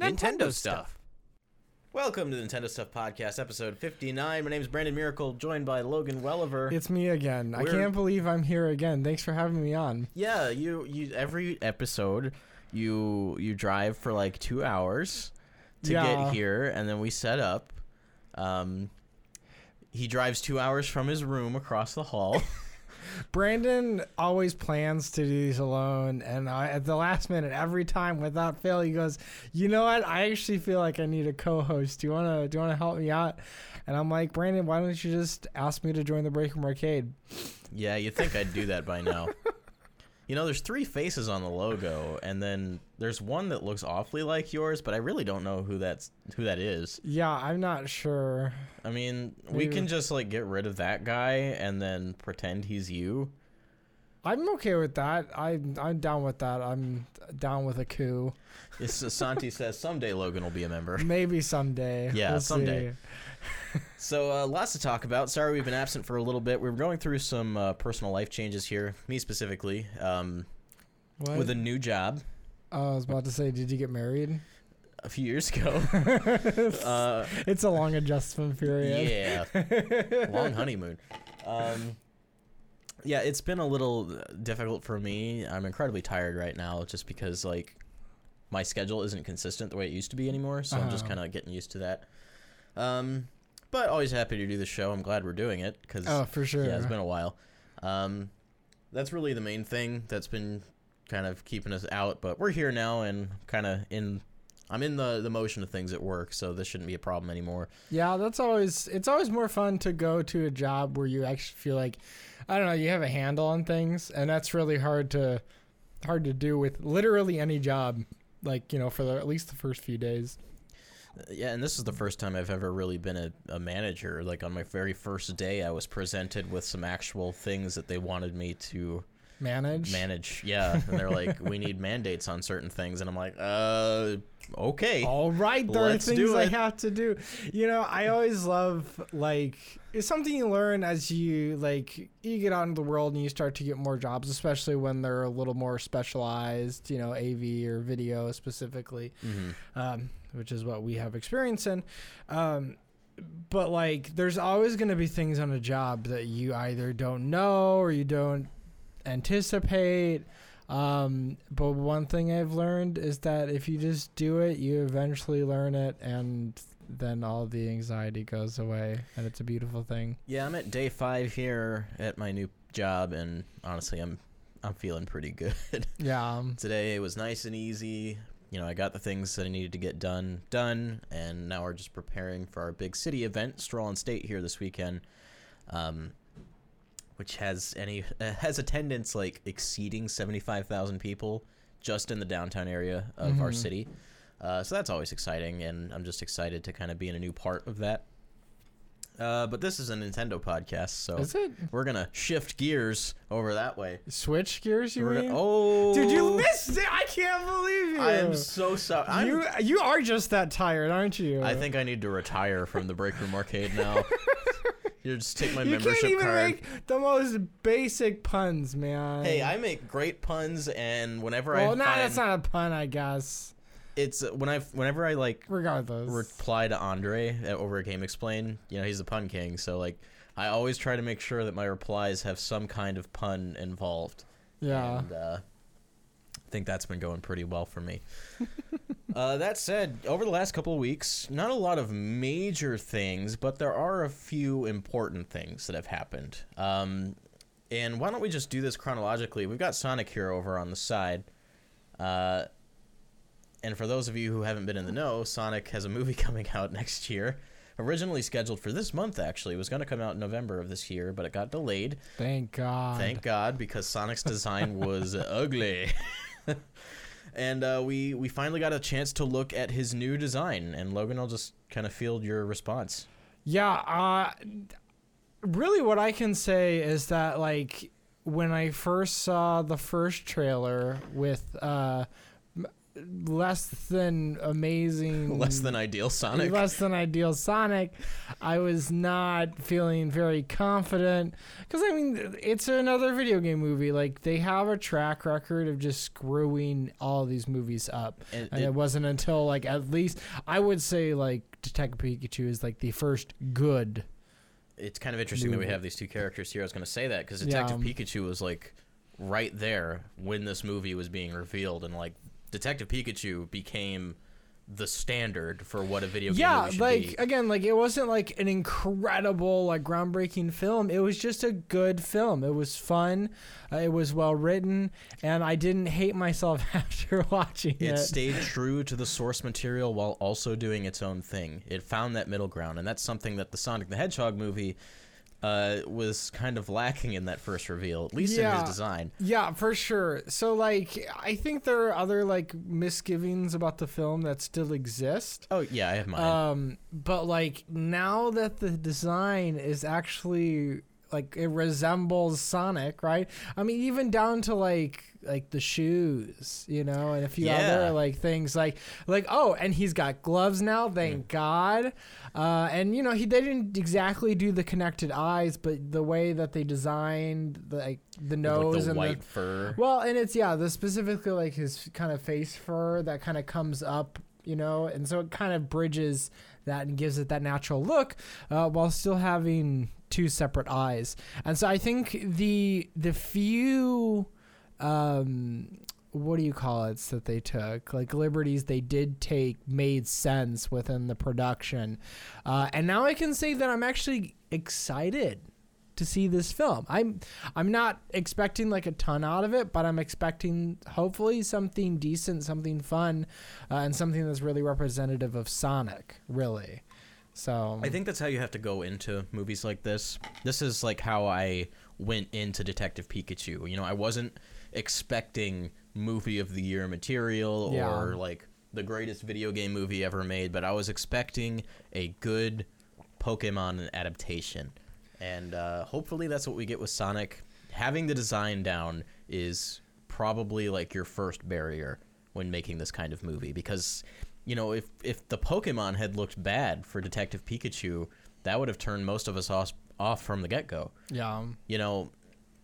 Nintendo stuff. Welcome to the Nintendo Stuff Podcast, episode 59. My name is Brandon Miracle, joined by Logan Welliver. It's me again. I We're- can't believe I'm here again. Thanks for having me on. yeah, you you every episode you you drive for like 2 hours to Yeah. get here and then we set up um he drives 2 hours from his room across the hall. Brandon always plans to do these alone, and I, at the last minute, every time without fail, he goes, "You know what? I actually feel like I need a co-host. Do you wanna do you wanna help me out?" And I'm like, Brandon, why don't you just ask me to join the Break Room Arcade? yeah, you think I'd do that by now. You know, there's three faces on the logo, and then there's one that looks awfully like yours, but I really don't know who that's who that is. Yeah, I'm not sure. I mean, we can just like get rid of that guy and then pretend he's you. I'm okay with that. I I'm down with that. I'm down with a coup. It's, Santi says someday Logan will be a member. Maybe someday. Yeah, We'll someday. see. So uh, lots to talk about. Sorry we've been absent for a little bit. We're going through some uh, personal life changes here, me specifically, um, What? with a new job Oh, I was about to say, did you get married? a few years ago. uh, It's a long adjustment period. yeah, long honeymoon. Um, yeah, it's been a little difficult for me. I'm incredibly tired right now, just because like my schedule isn't consistent the way it used to be anymore. So I'm just Uh-huh. kind of getting used to that. Um, but always happy to do the show. I'm glad we're doing it because Oh, for sure. yeah, it's been a while. Um, that's really the main thing that's been kind of keeping us out. But we're here now and kind of in. I'm in the the motion of things at work, so this shouldn't be a problem anymore. Yeah, that's always it's always more fun to go to a job where you actually feel like I don't know, you have a handle on things and that's really hard to hard to do with literally any job like, you know, for the, at least the first few days. Yeah, and this is the first time I've ever really been a, a manager. Like on my very first day, I was presented with some actual things that they wanted me to Manage. manage. Yeah, and they're like, "We need mandates on certain things," and I'm like, "Uh, okay." All right, there Let's are things I have to do. You know, I always love like it's something you learn as you like you get out into the world and you start to get more jobs, especially when they're a little more specialized. You know, AV or video specifically, Mhm. um, which is what we have experience in. Um, but like, there's always going to be things on a job that you either don't know or you don't anticipate. Um, but one thing I've learned is that if you just do it, you eventually learn it, and then all the anxiety goes away, and it's a beautiful thing. Yeah, I'm at day five here at my new job, and honestly, I'm I'm feeling pretty good. Yeah. Um, Today it was nice and easy. You know, I got the things that I needed to get done done, and now we're just preparing for our big city event, Stroll on State, here this weekend, um, which has any uh, has attendance like exceeding seventy five thousand people just in the downtown area of our Mhm. city. Uh, so that's always exciting, and I'm just excited to kind of be in a new part of that. Uh, but this is a Nintendo podcast, so is it we're gonna shift gears over that way. switch gears? You We're mean? gonna, oh, Dude, you missed it! I can't believe you. I am so sorry. I'm- you you are just that tired, aren't you? I think I need to retire from the break room arcade now. you just take my you membership can't even card. make the most basic puns, man. Hey, I make great puns, and whenever I well, no, find that's not a pun, I guess. It's uh, when I whenever I like Regardless. reply to Andre at, over at GameXplain, you know he's the pun king, so like I always try to make sure that my replies have some kind of pun involved. yeah. And, uh, I think that's been going pretty well for me. uh, that said, over the last couple of weeks, not a lot of major things, but there are a few important things that have happened. Um, and why don't we just do this chronologically? We've got Sonic here over on the side. Uh, and for those of you who haven't been in the know, Sonic has a movie coming out next year. Originally scheduled for this month, actually. It was going to come out in November of this year, but it got delayed. Thank God. Thank God, because Sonic's design was ugly. and uh, we we finally got a chance to look at his new design. And Logan, I'll just kind of field your response. Yeah, uh really what I can say is that like when I first saw the first trailer with uh less than amazing, Less than ideal Sonic. less than ideal Sonic. I was not feeling very confident because I mean it's another video game movie. Like they have a track record of just screwing all these movies up, And and it- it wasn't until like at least I would say like Detective Pikachu is like the first good. it's kind of interesting that we have these two characters here. I was going to say that because Detective um, Pikachu was like right there when this movie was being revealed, and like Detective Pikachu became the standard for what a video game Yeah, movie should like be. again, like it wasn't like an incredible, like groundbreaking film. It was just a good film. It was fun. Uh, it was well written, and I didn't hate myself after watching it. It stayed true to the source material while also doing its own thing. It found that middle ground, and that's something that the Sonic the Hedgehog movie uh, was kind of lacking in that first reveal, at least in his design. Yeah, for sure. So like I think there are other like misgivings about the film that still exist. Oh yeah, I have mine. Um but like now that the design is actually like it resembles Sonic, right? I mean even down to like like the shoes, you know, and a few Yeah. other like things like like oh, and he's got gloves now, Mm. thank God. Uh and you know, he they didn't exactly do the connected eyes, but the way that they designed the, like the nose like the and white the fur. well, and it's yeah, the specifically like his kind of face fur that kind of comes up, you know, and so it kind of bridges that and gives it that natural look, uh, while still having two separate eyes. And so I think the the few, um, what do you call it that they took like liberties they did take made sense within the production, uh, and now I can say that I'm actually excited to see this film. I'm I'm not expecting like a ton out of it, but I'm expecting hopefully something decent, something fun, uh, and something that's really representative of Sonic, really. So I think that's how you have to go into movies like this. This is like how I went into Detective Pikachu. You know, I wasn't expecting movie of the year material Yeah. or like the greatest video game movie ever made, but I was expecting a good Pokemon adaptation. And uh, hopefully that's what we get with Sonic. Having the design down is probably like your first barrier when making this kind of movie because you know if if the Pokemon had looked bad for Detective Pikachu, that would have turned most of us off off from the get go. yeah, You know,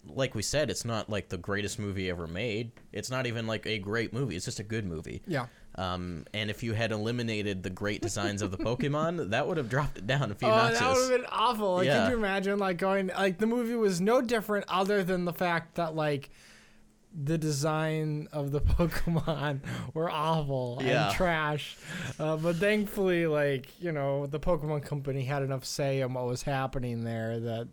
like we said, it's not like the greatest movie ever made. It's not even like a great movie. It's just a good movie. yeah. Um, and if you had eliminated the great designs of the Pokemon, that would have dropped it down a few Oh, notches. that would have been awful. Like, Yeah. could you imagine like going like the movie was no different other than the fact that like the design of the Pokemon were awful Yeah. and trash. Uh, but thankfully, like you know, the Pokemon Company had enough say on what was happening there that.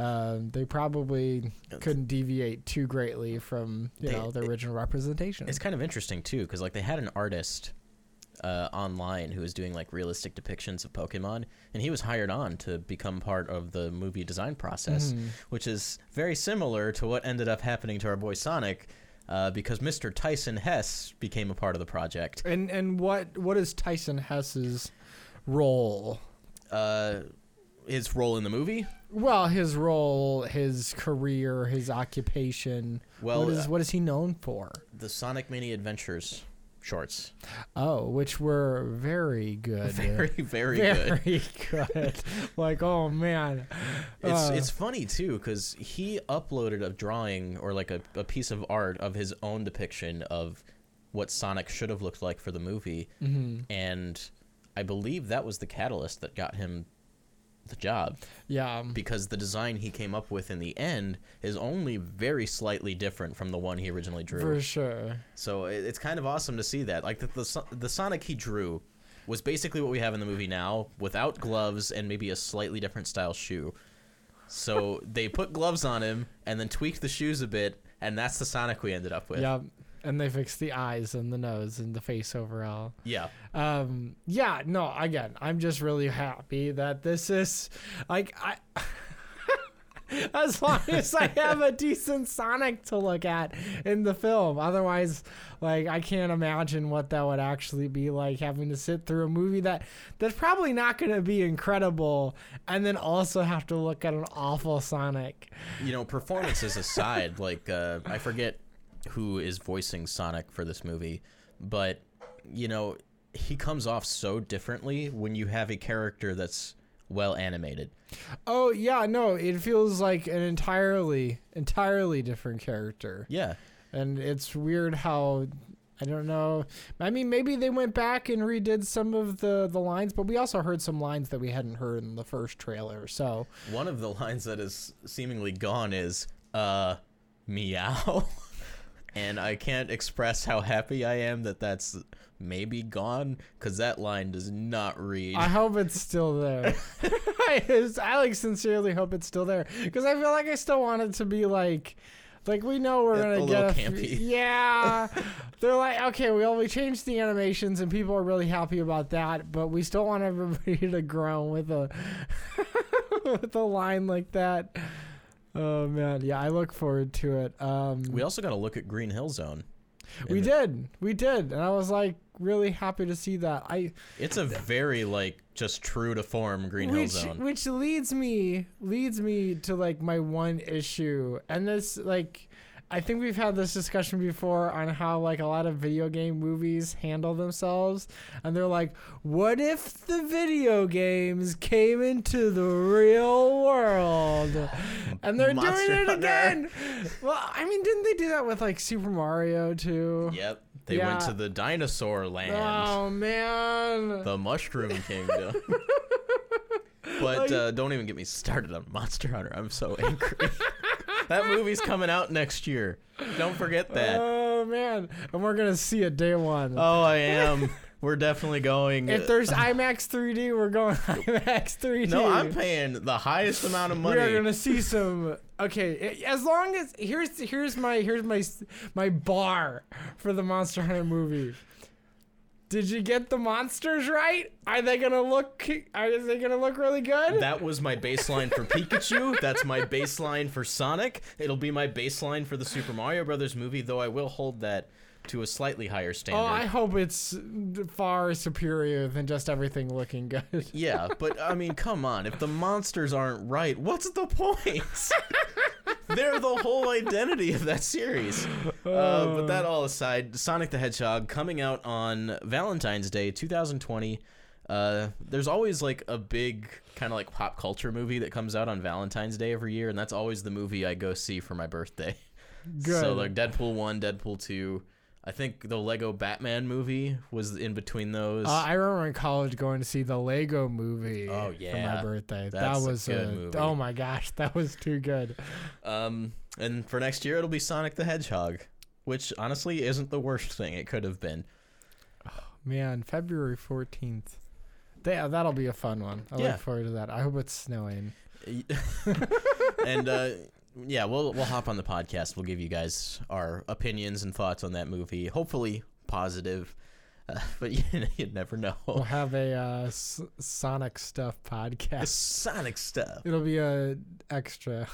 Uh, they probably couldn't deviate too greatly from you They- know the it- original representation. It's kind of interesting too, because like they had an artist uh, online who was doing like realistic depictions of Pokemon, and he was hired on to become part of the movie design process, Mhm. which is very similar to what ended up happening to our boy Sonic, uh, because Mr. Tyson Hesse became a part of the project. And and what what is Tyson Hesse's role? Uh, his role in the movie, Well, his role, his career, his occupation. well, what is uh, what is he known for? the Sonic Mania Adventures shorts, Oh, which were very good. very very good. Very good. like, oh man. It's Uh, it's funny too because he uploaded a drawing or like a, a piece of art of his own depiction of what Sonic should have looked like for the movie, mhm. and I believe that was the catalyst that got him the job Yeah. Um, because the design he came up with in the end is only very slightly different from the one he originally drew. For sure. So it, it's kind of awesome to see that. Like the, the the Sonic he drew was basically what we have in the movie now, without gloves and maybe a slightly different style shoe. So they put gloves on him and then tweaked the shoes a bit, and that's the Sonic we ended up with. Yeah. And they fixed the eyes and the nose and the face overall. Yeah. um yeah no again i'm just really happy that this is like i as long as i have a decent sonic to look at in the film otherwise like i can't imagine what that would actually be like having to sit through a movie that that's probably not going to be incredible and then also have to look at an awful sonic You know, performances aside, like uh, I forget who is voicing Sonic for this movie, but you know, he comes off so differently when you have a character that's well animated. Oh yeah, no, it feels like an entirely, entirely different character, Yeah. and it's weird how. I don't know. I mean, maybe they went back and redid some of the, the lines, but we also heard some lines that we hadn't heard in the first trailer. So, One of the lines that is seemingly gone is uh meow. and I can't express how happy I am that that's maybe gone cuz that line does not read. I hope it's still there. I, I like sincerely hope it's still there because I feel like I still want it to be like, like we know we're gonna a get a campy. yeah. They're like, okay, well we changed the animations and people are really happy about that, but we still want everybody to groan with a with a line like that. Oh man, yeah, I look forward to it. Um, we also got to look at Green Hill Zone. we did, we did, and I was like really happy to see that. I It's a very like just true to form Green Hill Zone. which leads me leads me to like my one issue and this like i think we've had this discussion before on how like a lot of video game movies handle themselves and they're like what if the video games came into the real world and they're Monster doing it Hunter. again well i mean didn't they do that with like super mario too Yep. They went to the dinosaur land. oh man the Mushroom Kingdom. but Like- uh, don't even get me started on Monster Hunter. I'm so angry. that movie's coming out next year. Don't forget that. oh man and we're gonna see it day one oh, I am. We're definitely going. If there's IMAX 3D, we're going IMAX 3D. no, I'm paying the highest amount of money. we are gonna see some. Okay, as long as here's here's my here's my my bar for the Monster Hunter movie. Did you get the monsters right? Are they gonna look? Are they gonna look really good? That was my baseline for Pikachu. That's my baseline for Sonic. It'll be my baseline for the Super Mario Brothers movie, though I will hold that to a slightly higher standard. oh, I hope it's far superior than just everything looking good. Yeah, but I mean, come on. If the monsters aren't right, what's the point? They're the whole identity of that series. Uh, but that all aside, Sonic the Hedgehog coming out on Valentine's Day 2020. Uh, there's always like a big kind of like pop culture movie that comes out on Valentine's Day every year, and that's always the movie I go see for my birthday. Good. So like Deadpool 1, Deadpool 2. I think the Lego Batman movie was in between those. Uh, I remember in college going to see the Lego movie Oh, yeah, for my birthday. That's that a was good a- movie. oh my gosh, that was too good. Um, and for next year, it'll be Sonic the Hedgehog, which honestly isn't the worst thing it could have been. Oh Man, February 14th. Yeah, that'll be a fun one. I Yeah. look forward to that. I hope it's snowing. and uh, yeah, we'll we'll hop on the podcast. We'll give you guys our opinions and thoughts on that movie. Hopefully positive, uh, but you, you never know. We'll have a uh, S- Sonic stuff podcast. Sonic stuff. It'll be a extra.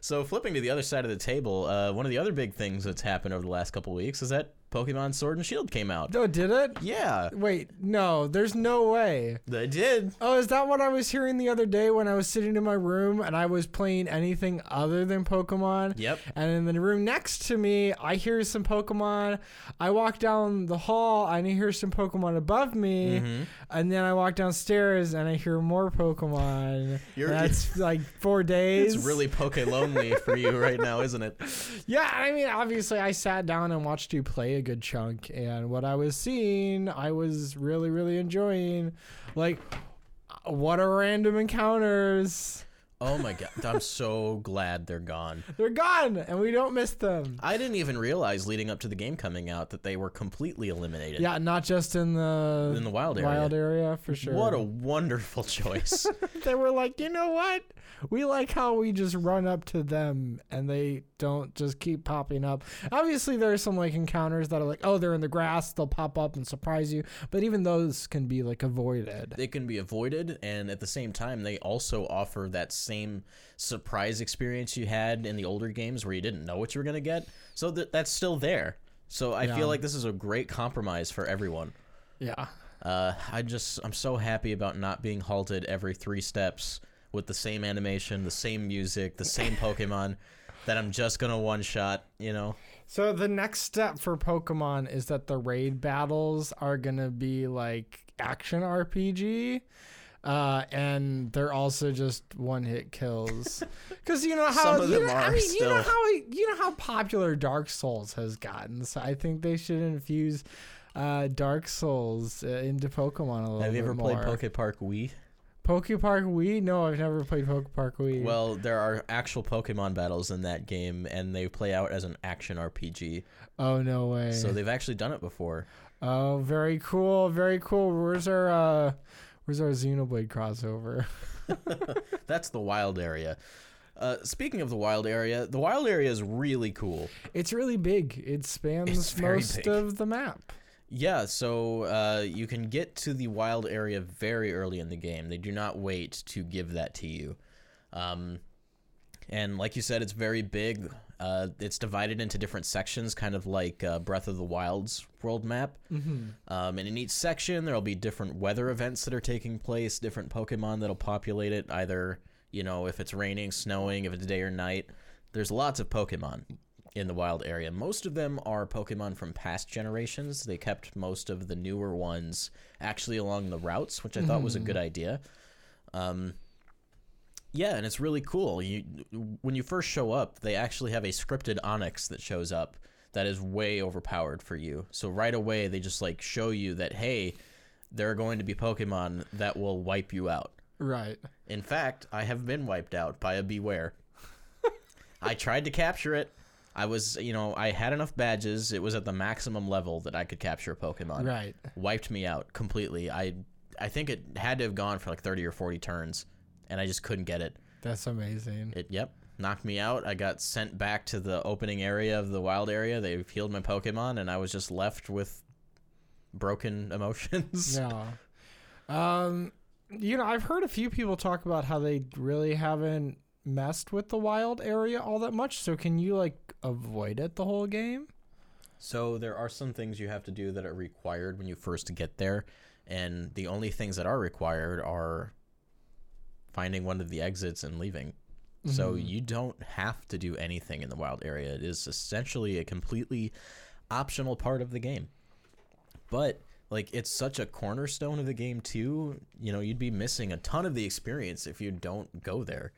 So flipping to the other side of the table, uh, one of the other big things that's happened over the last couple weeks is that Pokemon Sword and Shield came out. Oh, did it? Yeah, Wait, no, there's no way. they did. Oh, is that what I was hearing the other day when I was sitting in my room and I was playing anything other than Pokemon? Yep. And in the room next to me, I hear some Pokemon. I walk down the hall and I hear some Pokemon above me. Mhm. And then I walk downstairs and I hear more Pokemon. You're- That's like four days. It's really poke lonely for you right now, isn't it? Yeah, I mean, obviously, I sat down and watched you play a good chunk, and what I was seeing, I was really, really enjoying. Like, uh, what a random encounters! Oh my god, I'm so glad they're gone. They're gone, and we don't miss them. I didn't even realize leading up to the game coming out that they were completely eliminated. Yeah, not just in the In the wild area. wild area for sure. What a wonderful choice. they were like, you know what? We like how we just run up to them and they don't just keep popping up. Obviously, there are some like encounters that are like, oh, they're in the grass, they'll pop up and surprise you. But even those can be like avoided. they can be avoided, and at the same time, they also offer that same surprise experience you had in the older games where you didn't know what you were going to get. So that that's still there. So I Yeah. feel like this is a great compromise for everyone. Yeah. Uh, I just I'm so happy about not being halted every three steps with the same animation, the same music, the same Pokemon. that I'm just gonna one shot. You know. So the next step for Pokemon is that the raid battles are gonna be like action RPG. Uh, and they're also just one hit kills. Because you know how Some of you them know, I are mean, you know how you know how popular Dark Souls has gotten. So I think they should infuse uh, Dark Souls uh, into Pokemon a little bit. Have you bit ever more. played Poke Park Wii? Poke Park Wii? No, I've never played Poke Park Wii. Well, there are actual Pokemon battles in that game, and they play out as an action RPG. oh no way. So they've actually done it before. Oh, very cool, very cool. Where's our uh where's our Xenoblade crossover? That's the wild area. Uh, speaking of the wild area, the wild area is really cool. It's really big. It spans It's very most big. of the map. Yeah, so uh, you can get to the wild area very early in the game. They do not wait to give that to you. Um, and like you said, it's very big. Uh, it's divided into different sections, kind of like uh, Breath of the Wild's world map. Mm-hmm. Um, and in each section, there'll be different weather events that are taking place, different Pokemon that'll populate it, either, you know, if it's raining, snowing, if it's day or night. There's lots of Pokemon in the wild area. Most of them are Pokemon from past generations. They kept most of the newer ones actually along the routes, which I thought was a good idea. Um, yeah, and it's really cool. You when you first show up, they actually have a scripted Onix that shows up that is way overpowered for you. So right away they just like show you that hey, there are going to be Pokemon that will wipe you out. Right. In fact, I have been wiped out by a Bewear. I tried to capture it. I was, you know, I had enough badges. It was at the maximum level that I could capture a Pokemon. Right. Wiped me out completely. I I think it had to have gone for like 30 or 40 turns and I just couldn't get it. That's amazing. It yep, knocked me out. I got sent back to the opening area of the wild area. They healed my Pokemon and I was just left with broken emotions. Yeah. Um you know, I've heard a few people talk about how they really haven't messed with the wild area all that much. So can you like avoid it the whole game? So there are some things you have to do that are required when you first get there, and the only things that are required are finding one of the exits and leaving. So Mhm. you don't have to do anything in the wild area. It is essentially a completely optional part of the game. But like it's such a cornerstone of the game too, you know, you'd be missing a ton of the experience if you don't go there.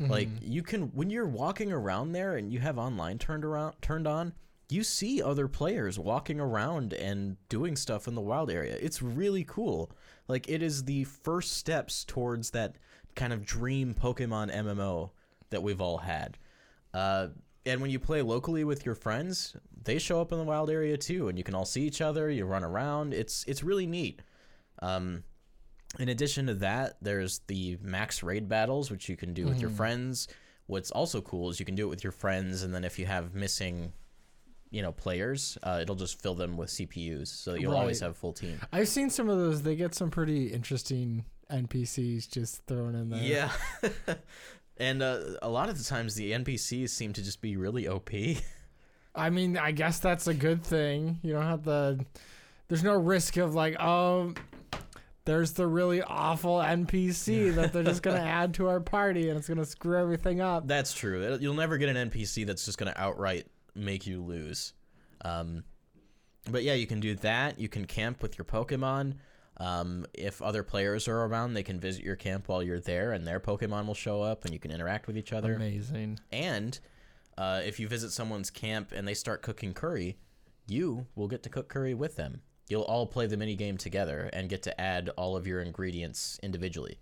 Like Mm-hmm. you can when you're walking around there and you have online turned around turned on, you see other players walking around and doing stuff in the wild area. It's really cool. Like it is the first steps towards that kind of dream Pokemon MMO that we've all had. Uh, and when you play locally with your friends, they show up in the wild area too, and you can all see each other. You run around. It's it's really neat. Um, in addition to that, there's the max raid battles, which you can do with your friends. What's also cool is you can do it with your friends, and then if you have missing, you know, players, uh, it'll just fill them with CPUs, so you'll always Right. have full team. I've seen some of those. They get some pretty interesting NPCs just thrown in there. Yeah, and uh, a lot of the times the NPCs seem to just be really OP. I mean, I guess that's a good thing. You don't have the. There's no risk of like, oh, there's the really awful NPC that they're just gonna add to our party and it's gonna screw everything up. That's true. You'll never get an NPC that's just going to outright make you lose. Um, but yeah, you can do that. You can camp with your Pokemon. Um, if other players are around, they can visit your camp while you're there, and their Pokemon will show up, and you can interact with each other. Amazing. And uh, if you visit someone's camp and they start cooking curry, you will get to cook curry with them. You'll all play the mini game together and get to add all of your ingredients individually.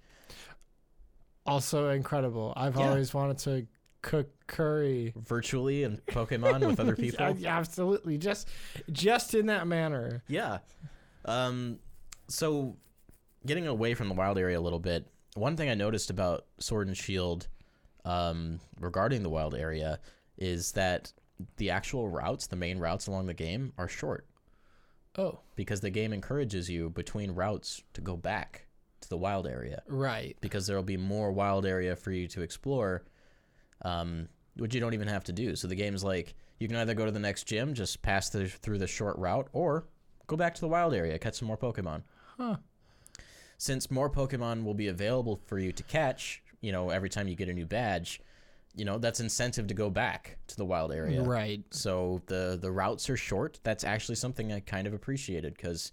Also incredible. I've Yeah. always wanted to cook curry. Virtually and Pokemon with other people. Yeah, absolutely. Just, just in that manner. Yeah. Um, so, getting away from the wild area a little bit, one thing I noticed about Sword and Shield um, regarding the wild area is that the actual routes, the main routes along the game, are short Oh, because the game encourages you between routes to go back to the wild area right. because there will be more wild area for you to explore, um, which you don't even have to do. So the game's like you can either go to the next gym, just pass the, through the short route, or go back to the wild area, catch some more Pokemon. Huh. Since more Pokemon will be available for you to catch, you know, every time you get a new badge, you know, that's incentive to go back to the wild area. Right. So the the routes are short. That's actually something I kind of appreciated because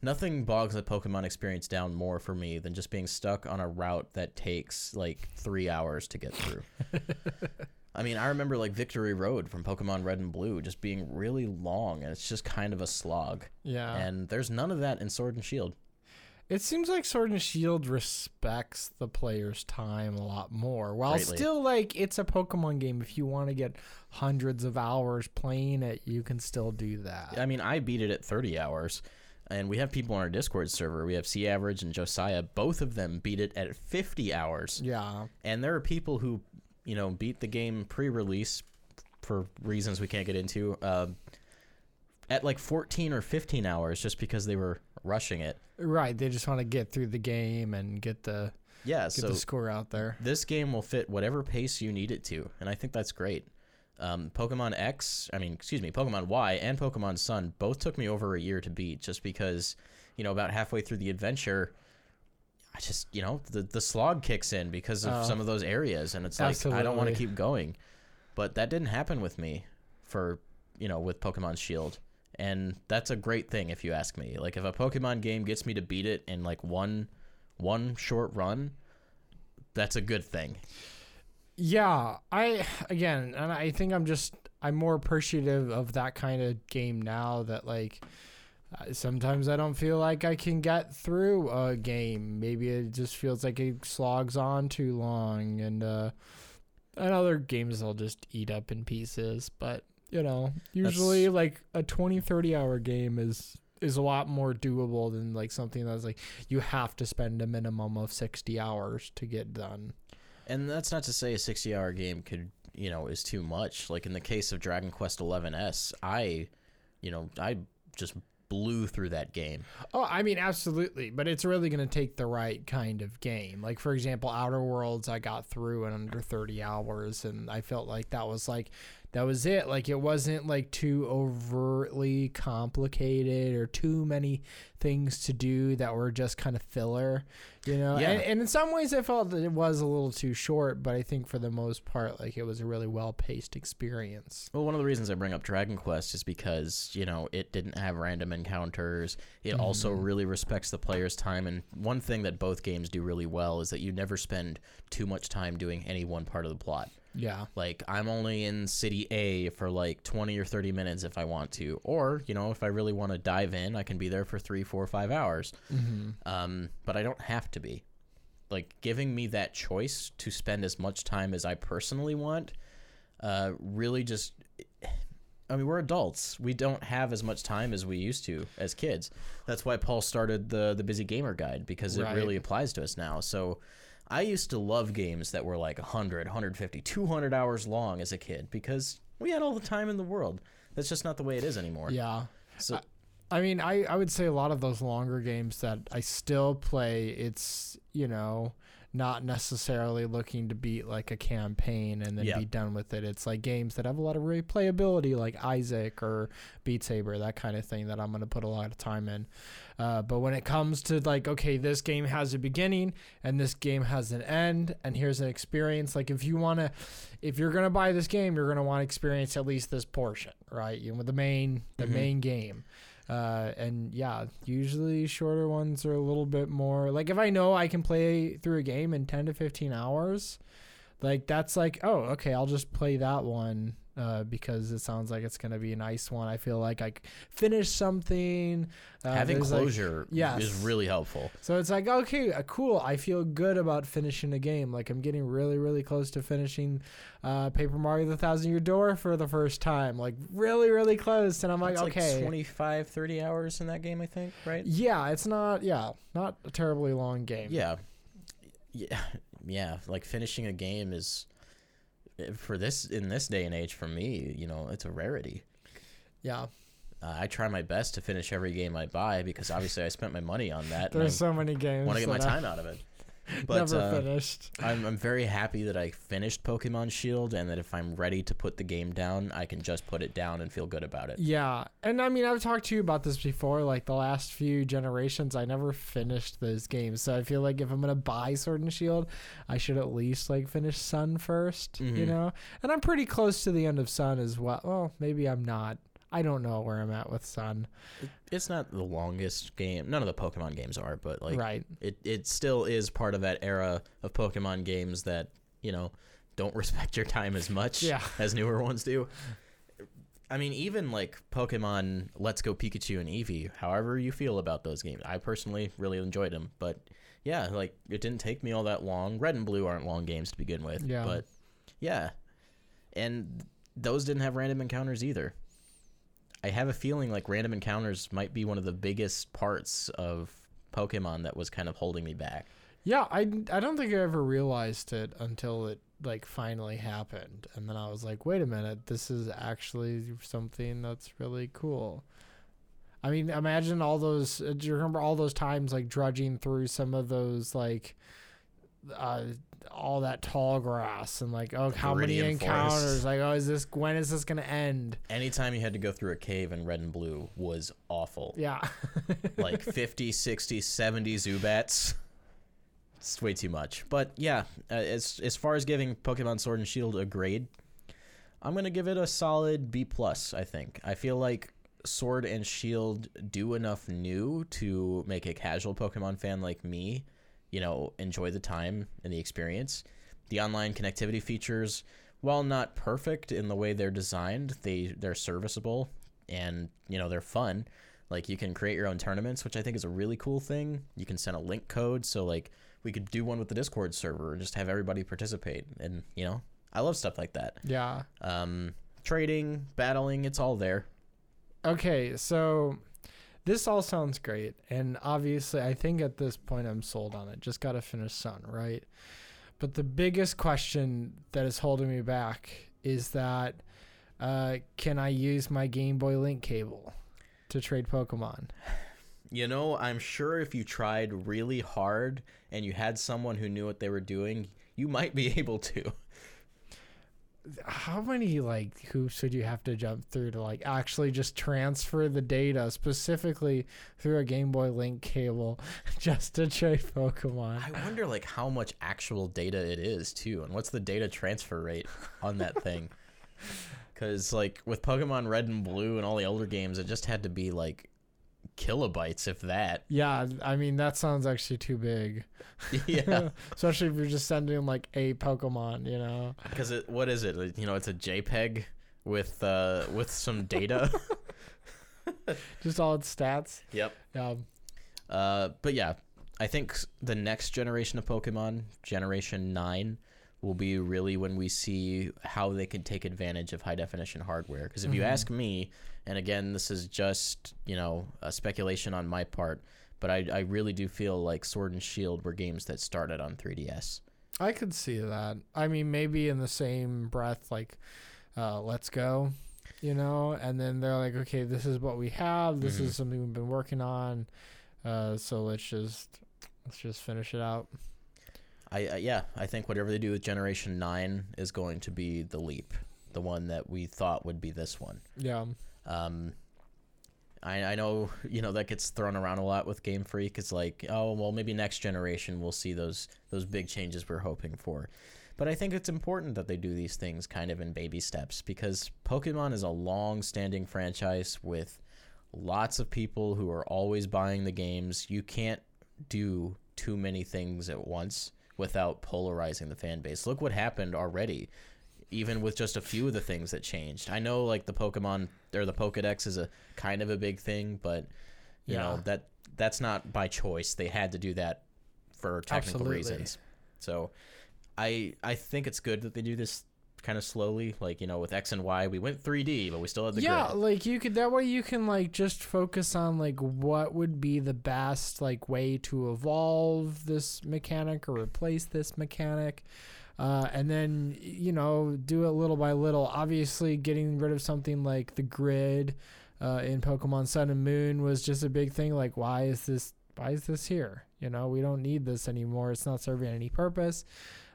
nothing bogs the Pokemon experience down more for me than just being stuck on a route that takes like three hours to get through. I mean, I remember like Victory Road from Pokemon Red and Blue just being really long and it's just kind of a slog. Yeah. And there's none of that in Sword and Shield. It seems like Sword and Shield respects the player's time a lot more. While Greatly. still like it's a Pokemon game. If you want to get hundreds of hours playing it, you can still do that. I mean, I beat it at 30 hours. And we have people on our Discord server. We have C Average and Josiah. Both of them beat it at 50 hours. Yeah. And there are people who, you know, beat the game pre-release for reasons we can't get into uh, at like 14 or 15 hours just because they were rushing it. Right. They just want to get through the game and get the Yeah, get so the score out there. this game will fit whatever pace you need it to, and I think that's great. Um, Pokemon X, I mean, excuse me, Pokemon Y and Pokemon Sun both took me over a year to beat, just because, you know, about halfway through the adventure, I just, you know, the the slog kicks in because of Oh. some of those areas, and it's like I don't want to keep going, but that didn't happen with me, for you know, with Pokemon Shield, and that's a great thing if you ask me. Like if a Pokemon game gets me to beat it in like one one short run, that's a good thing. Yeah, I again, and I think I'm just I'm more appreciative of that kind of game now that like uh, sometimes I don't feel like I can get through a game. Maybe it just feels like it slogs on too long and uh and other games I'll just eat up in pieces, but you know, usually like a 20 30 hour game is is a lot more doable than like something that's like you have to spend a minimum of 60 hours to get done. And that's not to say a 60 hour game could, you know, is too much. Like in the case of Dragon Quest 11S, I, you know, I just blew through that game. Oh, I mean, absolutely, but it's really going to take the right kind of game. Like, for example, Outer Worlds, I got through in under 30 hours, and I felt like that was like, that was it. Like, it wasn't like too overtly complicated or too many things to do that were just kind of filler, you know? Yeah. And, and in some ways, I felt that it was a little too short, but I think for the most part, like, it was a really well paced experience. Well, one of the reasons I bring up Dragon Quest is because, you know, it didn't have random encounters. It also mm-hmm. really respects the player's time. And one thing that both games do really well is that you never spend too much time doing any one part of the plot. Yeah. Like, I'm only in City A for like 20 or 30 minutes if I want to. Or, you know, if I really want to dive in, I can be there for three, four, five hours. Mm-hmm. Um, but I don't have to be. Like, giving me that choice to spend as much time as I personally want uh, really just. I mean, we're adults. We don't have as much time as we used to as kids. That's why Paul started the the Busy Gamer Guide because it Right. really applies to us now. So, I used to love games that were like 100, 150, 200 hours long as a kid because we had all the time in the world. That's just not the way it is anymore. Yeah. So, I mean, I, I would say a lot of those longer games that I still play, it's, you know, not necessarily looking to beat like a campaign and then Yeah. be done with it. It's like games that have a lot of replayability, like Isaac or Beat Saber, that kind of thing that I'm going to put a lot of time in. Uh, but when it comes to like, okay, this game has a beginning and this game has an end, and here's an experience. Like, if you want to, if you're going to buy this game, you're going to want to experience at least this portion, right? You know, the main, the Mhm. main game. Uh, and yeah, usually shorter ones are a little bit more like if I know I can play through a game in 10 to 15 hours, like that's like, oh, okay, I'll just play that one uh, because it sounds like it's going to be a nice one. I feel like I finished something. Uh, having there's, like- closure yes. is really helpful. so it's like, okay, uh, cool. I feel good about finishing a game. Like I'm getting really, really close to finishing uh, Paper Mario: The Thousand Year Door for the first time. Like really, really close. And I'm like, It's okay, like 25, 30 hours in that game, I think, right? yeah, it's not, yeah, not a terribly long game. Yeah. Yeah. Yeah. Like finishing a game is for this in this day and age for me, you know, it's a rarity. Yeah. Uh, I try my best to finish every game I buy because obviously I spent my money on that. There's so many games. want to get my that I- time out of it. But Never uh, finished. I'm I'm very happy that I finished Pokemon Shield, and that if I'm ready to put the game down, I can just put it down and feel good about it. Yeah, and I mean, I've talked to you about this before. Like the last few generations, I never finished those games, so I feel like if I'm gonna buy Sword and Shield, I should at least like finish Sun 1st You Mhm. know, and I'm pretty close to the end of Sun as well. Well, maybe I'm not. I don't know where I'm at with Sun. It's not the longest game. None of the Pokemon games are, but like right. it it still is part of that era of Pokemon games that you know don't respect your time as much Yeah. as newer ones do. I mean, even like Pokemon Let's Go Pikachu and Eevee, however you feel about those games, I personally really enjoyed them. But yeah, like it didn't take me all that long. Red and Blue aren't long games to begin with. Yeah. But yeah, and those didn't have random encounters either. I have a feeling like random encounters might be one of the biggest parts of Pokemon that was kind of holding me back. Yeah, I, I don't think I ever realized it until it like finally happened, and then I was like, wait a minute, this is actually something that's really cool. I mean, imagine all those. uh, Do you remember all those times like drudging through some of those like, uh, all that tall grass and like, oh, how many encounters? Like, oh, is this when is this gonna end? Anytime you had to go through a cave in Red and Blue was awful. Yeah, like 50, 60, 70 Zubats. It's way too much. But yeah, uh, as as far as giving Pokemon Sword and Shield a grade, I'm gonna give it a solid B plus. I think. I feel like Sword and Shield do enough new to make a casual Pokemon fan like me, you know, enjoy the time and the experience. The online connectivity features, while not perfect in the way they're designed, they they're serviceable and you know they're fun. Like you can create your own tournaments, which I think is a really cool thing. You can send a link code, so like we could do one with the Discord server and just have everybody participate. And you know, I love stuff like that. yeah. Um, trading, battling, it's all there. Okay, so this all sounds great, and obviously, I think at this point I'm sold on it. Just got to finish Sun, right? But the biggest question that is holding me back is that uh, can I use my Game Boy Link cable to trade Pokemon? You know, I'm sure if you tried really hard and you had someone who knew what they were doing, you might be able to. How many like hoops would you have to jump through to like actually just transfer the data specifically through a Game Boy Link cable just to trade Pokemon? I wonder like how much actual data it is too, and what's the data transfer rate on that thing? Because like with Pokemon Red and Blue and all the older games, it just had to be like kilobytes, if that. Yeah, I mean that sounds actually too big. yeah, Especially if you're just sending like a Pokemon, you know. because it what is it? You know, it's a JPEG with uh with some data. Just all its stats. yep. Yeah. Uh, but yeah, I think the next generation of Pokemon, Generation Nine, will be really when we see how they can take advantage of high definition hardware. Because if you Mhm. ask me, and again, this is just you know a speculation on my part, but I I really do feel like Sword and Shield were games that started on 3DS. I could see that. I mean maybe in the same breath like uh let's go, you know, and then they're like, Okay, this is what we have, this Mhm. is something we've been working on. Uh so let's just let's just finish it out. I uh, yeah, I think whatever they do with Generation Nine is going to be the leap, the one that we thought would be this one. Yeah. Um, I, I know you know that gets thrown around a lot with Game Freak. It's like, oh well, maybe next generation we'll see those those big changes we're hoping for. But I think it's important that they do these things kind of in baby steps because Pokemon is a long-standing franchise with lots of people who are always buying the games. You can't do too many things at once without polarizing the fan base. Look what happened already even with just a few of the things that changed. I know like the Pokemon or the Pokedex is a kind of a big thing, but you know that that's not by choice. They had to do that for technical Absolutely. reasons. So I I think it's good that they do this kind of slowly. Like, you know, with X and Y, we went 3D, but we still had the yeah, grid. like you could that way you can like just focus on like what would be the best like way to evolve this mechanic or replace this mechanic. Uh, and then you know do it little by little. Obviously, getting rid of something like the grid uh, in Pokemon Sun and Moon was just a big thing. Like, why is this? Why is this here? You know, we don't need this anymore. It's not serving any purpose.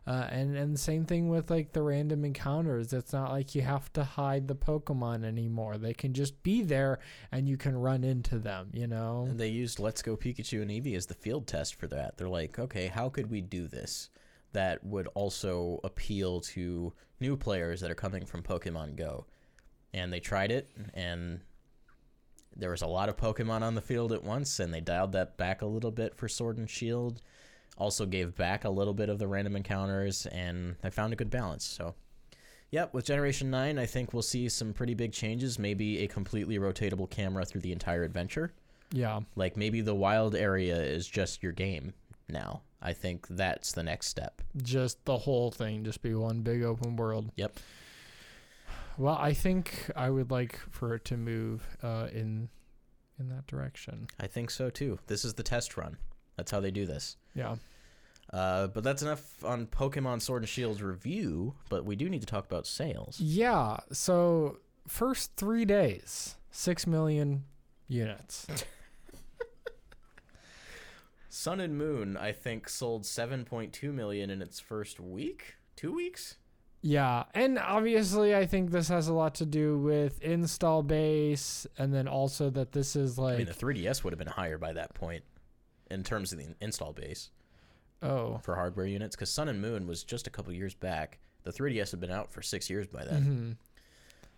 Uh, and and the same thing with like the random encounters. It's not like you have to hide the Pokemon anymore. They can just be there, and you can run into them. You know. And they used Let's Go Pikachu and Eevee as the field test for that. They're like, okay, how could we do this that would also appeal to new players that are coming from Pokemon Go? And they tried it, and there was a lot of Pokemon on the field at once, and they dialed that back a little bit for Sword and Shield. Also gave back a little bit of the random encounters, and I found a good balance. So, yep, with Generation 9, I think we'll see some pretty big changes. Maybe a completely rotatable camera through the entire adventure. Yeah. Like maybe the wild area is just your game now. I think that's the next step. Just the whole thing, just be one big open world. Yep. Well, I think I would like for it to move uh, in in that direction. I think so too. This is the test run. That's how they do this. Yeah. Uh, but that's enough on Pokemon Sword and Shield's review. But we do need to talk about sales. Yeah. So first three days, six million units. Sun and Moon, I think, sold 7.2 million in its first week, two weeks. Yeah, and obviously, I think this has a lot to do with install base, and then also that this is like I mean, the 3DS would have been higher by that point in terms of the install base oh, for hardware units, because Sun and Moon was just a couple years back. The 3DS had been out for six years by then. mhm.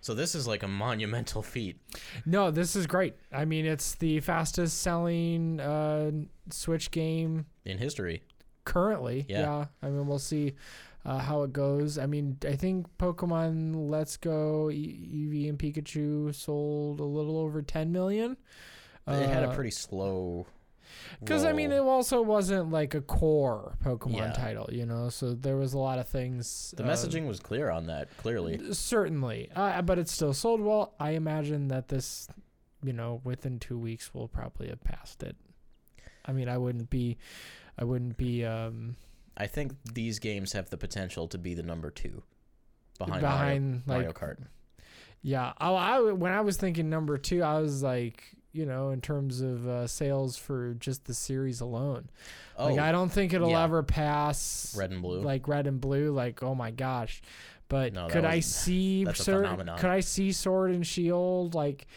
So this is like a monumental feat. no, this is great. I mean, it's the fastest selling uh, Switch game in history. currently. Yeah. Yeah. I mean, we'll see uh, how it goes. I mean, I think Pokemon Let's Go, e- Eevee, and Pikachu sold a little over 10 million. It had a Uh, pretty slow. Because I mean, it also wasn't like a core Pokemon Yeah. title, you know. So there was a lot of things. the uh, messaging was clear on that. Clearly, certainly, uh, but it still sold well. I imagine that this, you know, within two weeks, we'll probably have passed it. I mean, I wouldn't be, I wouldn't be um, I think these games have the potential to be the number two behind, behind Mario, like Mario Kart. Yeah, I, I when I was thinking number two, I was like, you know, in terms of uh, sales for just the series alone. Oh, like, I don't think it'll yeah. ever pass red and blue. like red and blue. Like, oh my gosh! But No, could I see that's a cer- phenomenon. could I see Sword and Shield like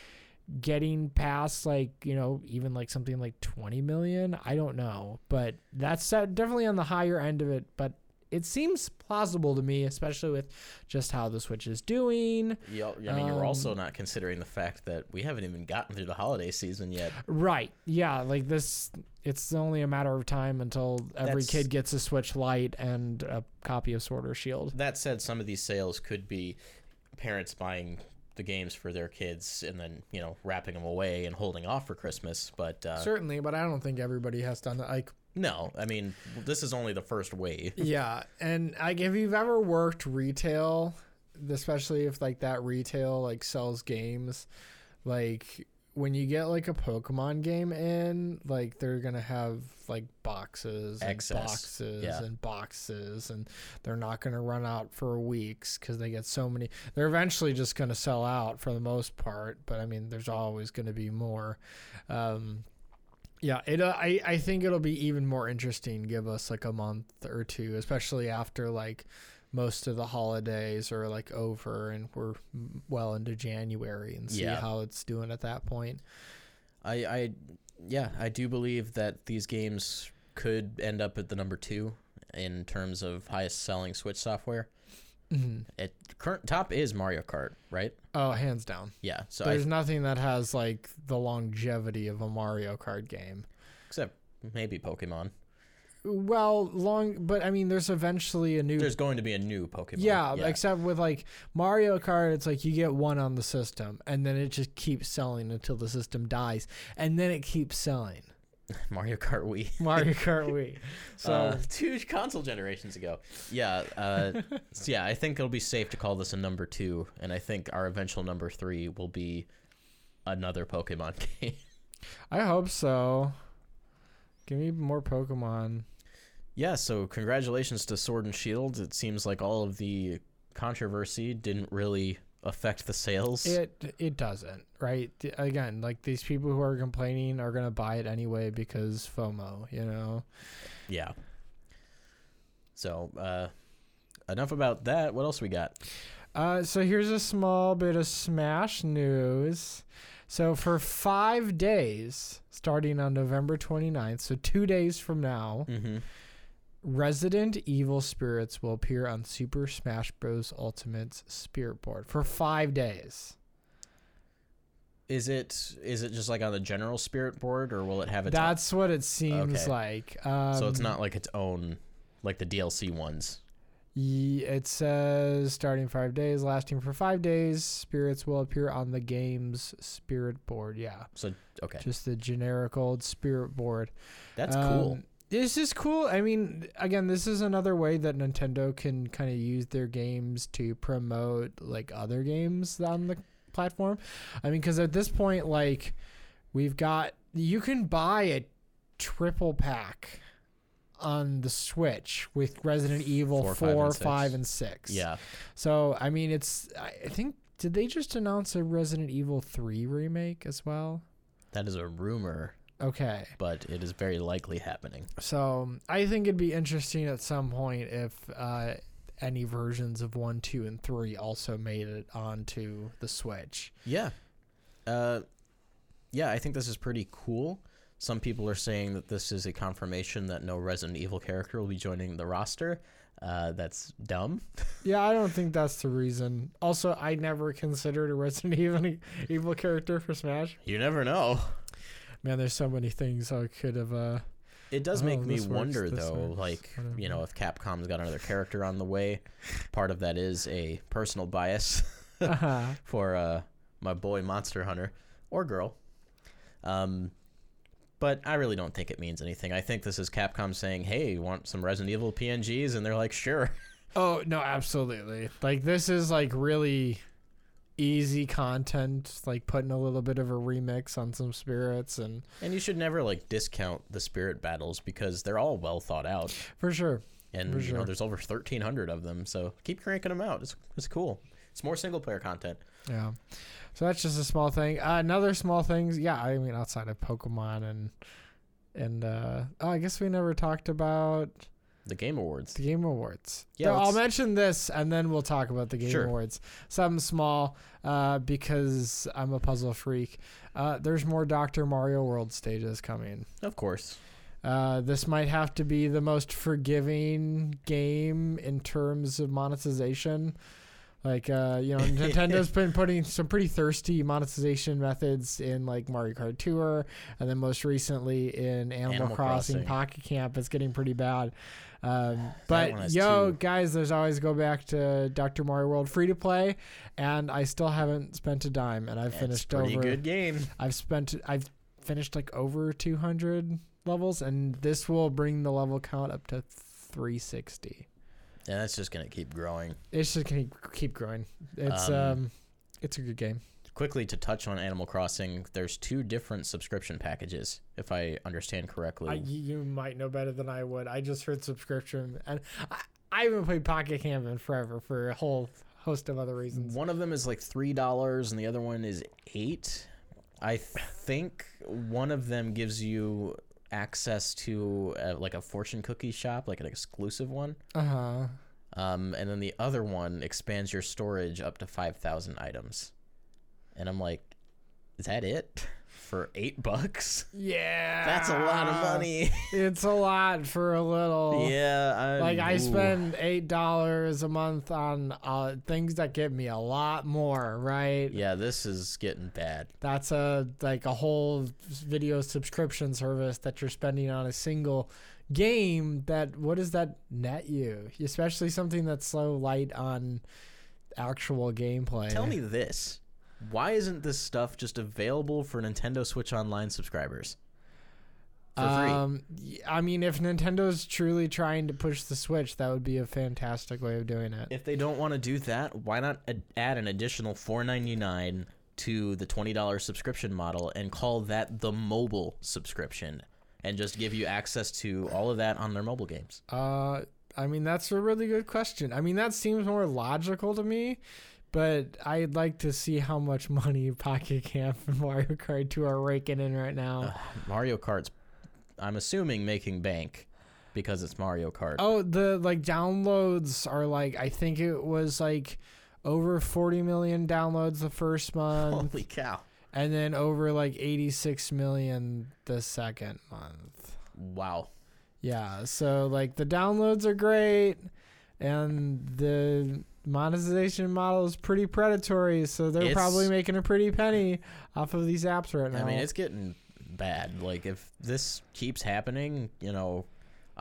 getting past like you know even like something like twenty million? I don't know, but that's definitely on the higher end of it. But it seems plausible to me, especially with just how the Switch is doing. You al- I mean, you're also um, not considering the fact that we haven't even gotten through the holiday season yet. Right. Yeah. Like this, it's only a matter of time until every That's- kid gets a Switch Lite and a copy of Sword or Shield. That said, some of these sales could be parents buying the games for their kids and then you know wrapping them away and holding off for Christmas. But uh, Certainly, but I don't think everybody has done that. Like, no, I mean this is only the first wave. yeah, and like if you've ever worked retail, especially if like that retail like sells games, like when you get like a Pokemon game in, like they're gonna have like boxes and Excess, boxes yeah. and boxes, and they're not gonna run out for weeks because they get so many. They're eventually just gonna sell out for the most part, but I mean, there's always gonna be more. Um, yeah, it. Uh, I I think it'll be even more interesting. Give us like a month or two, especially after like most of the holidays are like over and we're well into January and see Yeah. how it's doing at that point. I, I, yeah, I do believe that these games could end up at the number two in terms of highest selling Switch software. Mhm. It current top is Mario Kart, right? Oh, hands down. Yeah. So There's I, nothing that has like the longevity of a Mario Kart game. except maybe Pokemon. Well, long, but I mean, there's eventually a new. There's going to be a new Pokemon. yeah, except with like Mario Kart, it's like you get one on the system, and then it just keeps selling until the system dies, and then it keeps selling. Mario Kart Wii. Mario Kart Wii. So uh, two console generations ago. Yeah, uh, so yeah. I think it'll be safe to call this a number two, and I think our eventual number three will be another Pokemon game. I hope so. Give me more Pokemon. yeah. So congratulations to Sword and Shield. It seems like all of the controversy didn't really affect the sales. It it doesn't, right? Again, like these people who are complaining are gonna buy it anyway because FOMO, you know. yeah. So, uh, enough about that. What else we got? Uh, so here's a small bit of Smash news. So for five days, starting on November 29th, so two days from now, Mm-hmm. Resident Evil spirits will appear on Super Smash Bros. Ultimate's Spirit Board for five days. Is it is it just like on the general spirit board, or will it have its? That's what it seems Okay. like. Um, so it's not like its own, like the DLC ones. It says starting five days, lasting for five days. Spirits will appear on the game's spirit board. Yeah, So okay, just the generic old spirit board. that's cool. This is cool. I mean, again, this is another way that Nintendo can kind of use their games to promote like other games on the platform. I mean, because at this point, like, we've got you can buy a triple pack on the Switch with Resident Evil Four, 4, five, 5, and and, six. Yeah, So, I mean, it's, I I think, did they just announce a Resident Evil 3 remake as well? that is a rumor, Okay. but it is very likely happening. So I think it'd be interesting at some point if uh, any versions of one, two, and three also made it onto the Switch. Yeah. Uh, yeah, I think this is pretty cool. Some people are saying that this is a confirmation that no Resident Evil character will be joining the roster. Uh, that's dumb. Yeah, I don't think that's the reason. Also, I never considered a Resident Evil evil character for Smash. You never know. Man, there's so many things I could have. Uh, It does Oh, make me works, wonder, though, works, like, you know, if Capcom's got another character on the way, part of that is a personal bias uh for uh, my boy Monster Hunter or girl. Um, but I really don't think it means anything. I think this is Capcom saying, "Hey, you want some Resident Evil PNGs?" And they're like, "Sure." Oh no, absolutely. Like this is like really easy content. Like putting a little bit of a remix on some spirits and And you should never like discount the spirit battles because they're all well thought out. for sure. And For you know, there's over 1300 of them, so keep cranking them out. It's it's cool. It's more single player content. Yeah. So that's just a small thing. Uh, another small things, yeah, I mean outside of Pokemon and and uh oh, I guess we never talked about The Game Awards. the Game Awards. Yeah, So I'll mention this and then we'll talk about the Game Sure. Awards. Something small uh because I'm a puzzle freak. Uh there's more Dr. Mario World stages coming. Of course. Uh, this might have to be the most forgiving game in terms of monetization. Like, uh, you know, Nintendo's been putting some pretty thirsty monetization methods in like Mario Kart Tour, and then most recently in Animal, Animal Crossing, Crossing. Pocket Camp. It's getting pretty bad. Um, but yo, two. guys, there's always go back to Dr. Mario World free to play, and I still haven't spent a dime, and I've It's finished a pretty over. good game. I've spent I've finished like over 200 levels and this will bring the level count up to 360. And that's just gonna keep growing. It's just gonna keep growing. It's Um, um, it's a good game. Quickly to touch on Animal Crossing, there's two different subscription packages, if I understand correctly. I, you might know better than I would. I just heard subscription and I, I haven't played Pocket Camp in forever for a whole host of other reasons. One of them is like three dollars, and the other one is eight. I think one of them gives you access to uh like a fortune cookie shop, like an exclusive one. Uh huh. Um, and then the other one expands your storage up to five thousand items. And I'm like, is that it for eight bucks? Yeah, That's a lot of money. It's a lot for a little. yeah, I, Like I ooh. spend eight dollars a month on uh, things that give me a lot more, right? Yeah, this is getting bad. That's a like a whole video subscription service that you're spending on a single game. That what does that net you? Especially something that's so light on actual gameplay. Tell me this: Why isn't this stuff just available for Nintendo Switch Online subscribers? For free. Um, I mean, if Nintendo's truly trying to push the Switch, that would be a fantastic way of doing it. If they don't want to do that, why not ad- add an additional four ninety nine to the twenty dollars subscription model and call that the mobile subscription, and just give you access to all of that on their mobile games? Uh, I mean, that's a really good question. I mean, that seems more logical to me but I'd like to see how much money Pocket Camp and Mario Kart Tour are raking in right now. Uh, Mario Kart's, I'm assuming, making bank because it's Mario Kart. Oh, the like downloads are like I think it was like over 40 million downloads the first month Holy cow. and then over like 86 million the second month. Wow. Yeah, so like the downloads are great and the monetization model is pretty predatory, so they're It's- probably making a pretty penny off of these apps right now. I mean, it's getting bad. Like, if this keeps happening, you know,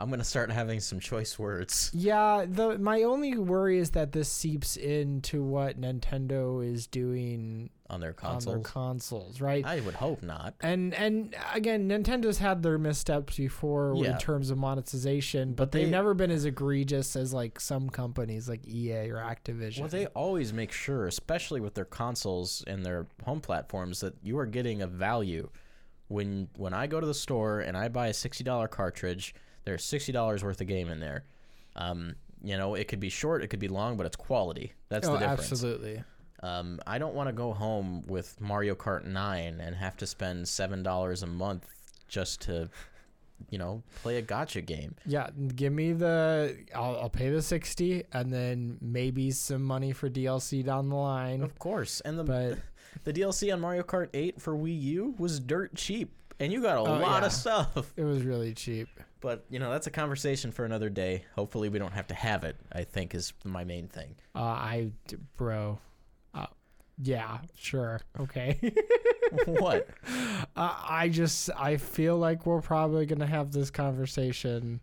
I'm going to start having some choice words yeah, the my only worry is that this seeps into what Nintendo is doing on their consoles. on their consoles. consoles, right? I would hope not. And and again, Nintendo's had their missteps before Yeah. in terms of monetization, but, But they've they- never been as egregious as like some companies like EA or Activision. Well, they always make sure, especially with their consoles and their home platforms, that you are getting a value. When when I go to the store and I buy a sixty dollar cartridge, there's sixty dollars worth of game in there. Um, you know, it could be short, it could be long, but it's quality. That's oh, the difference. absolutely. Um, I don't want to go home with Mario Kart 9 and have to spend seven dollars a month just to, you know, play a gotcha game. Yeah, give me the. I'll, I'll pay the sixty, and then maybe some money for DLC down the line. Of course, and the But the DLC on Mario Kart 8 for Wii U was dirt cheap, and you got a Oh, lot yeah. of stuff. it was really cheap. But you know, that's a conversation for another day. Hopefully, we don't have to have it. I think is my main thing. Uh, I, bro. Uh, yeah, sure, okay. what? uh, I just I feel like we're probably gonna have this conversation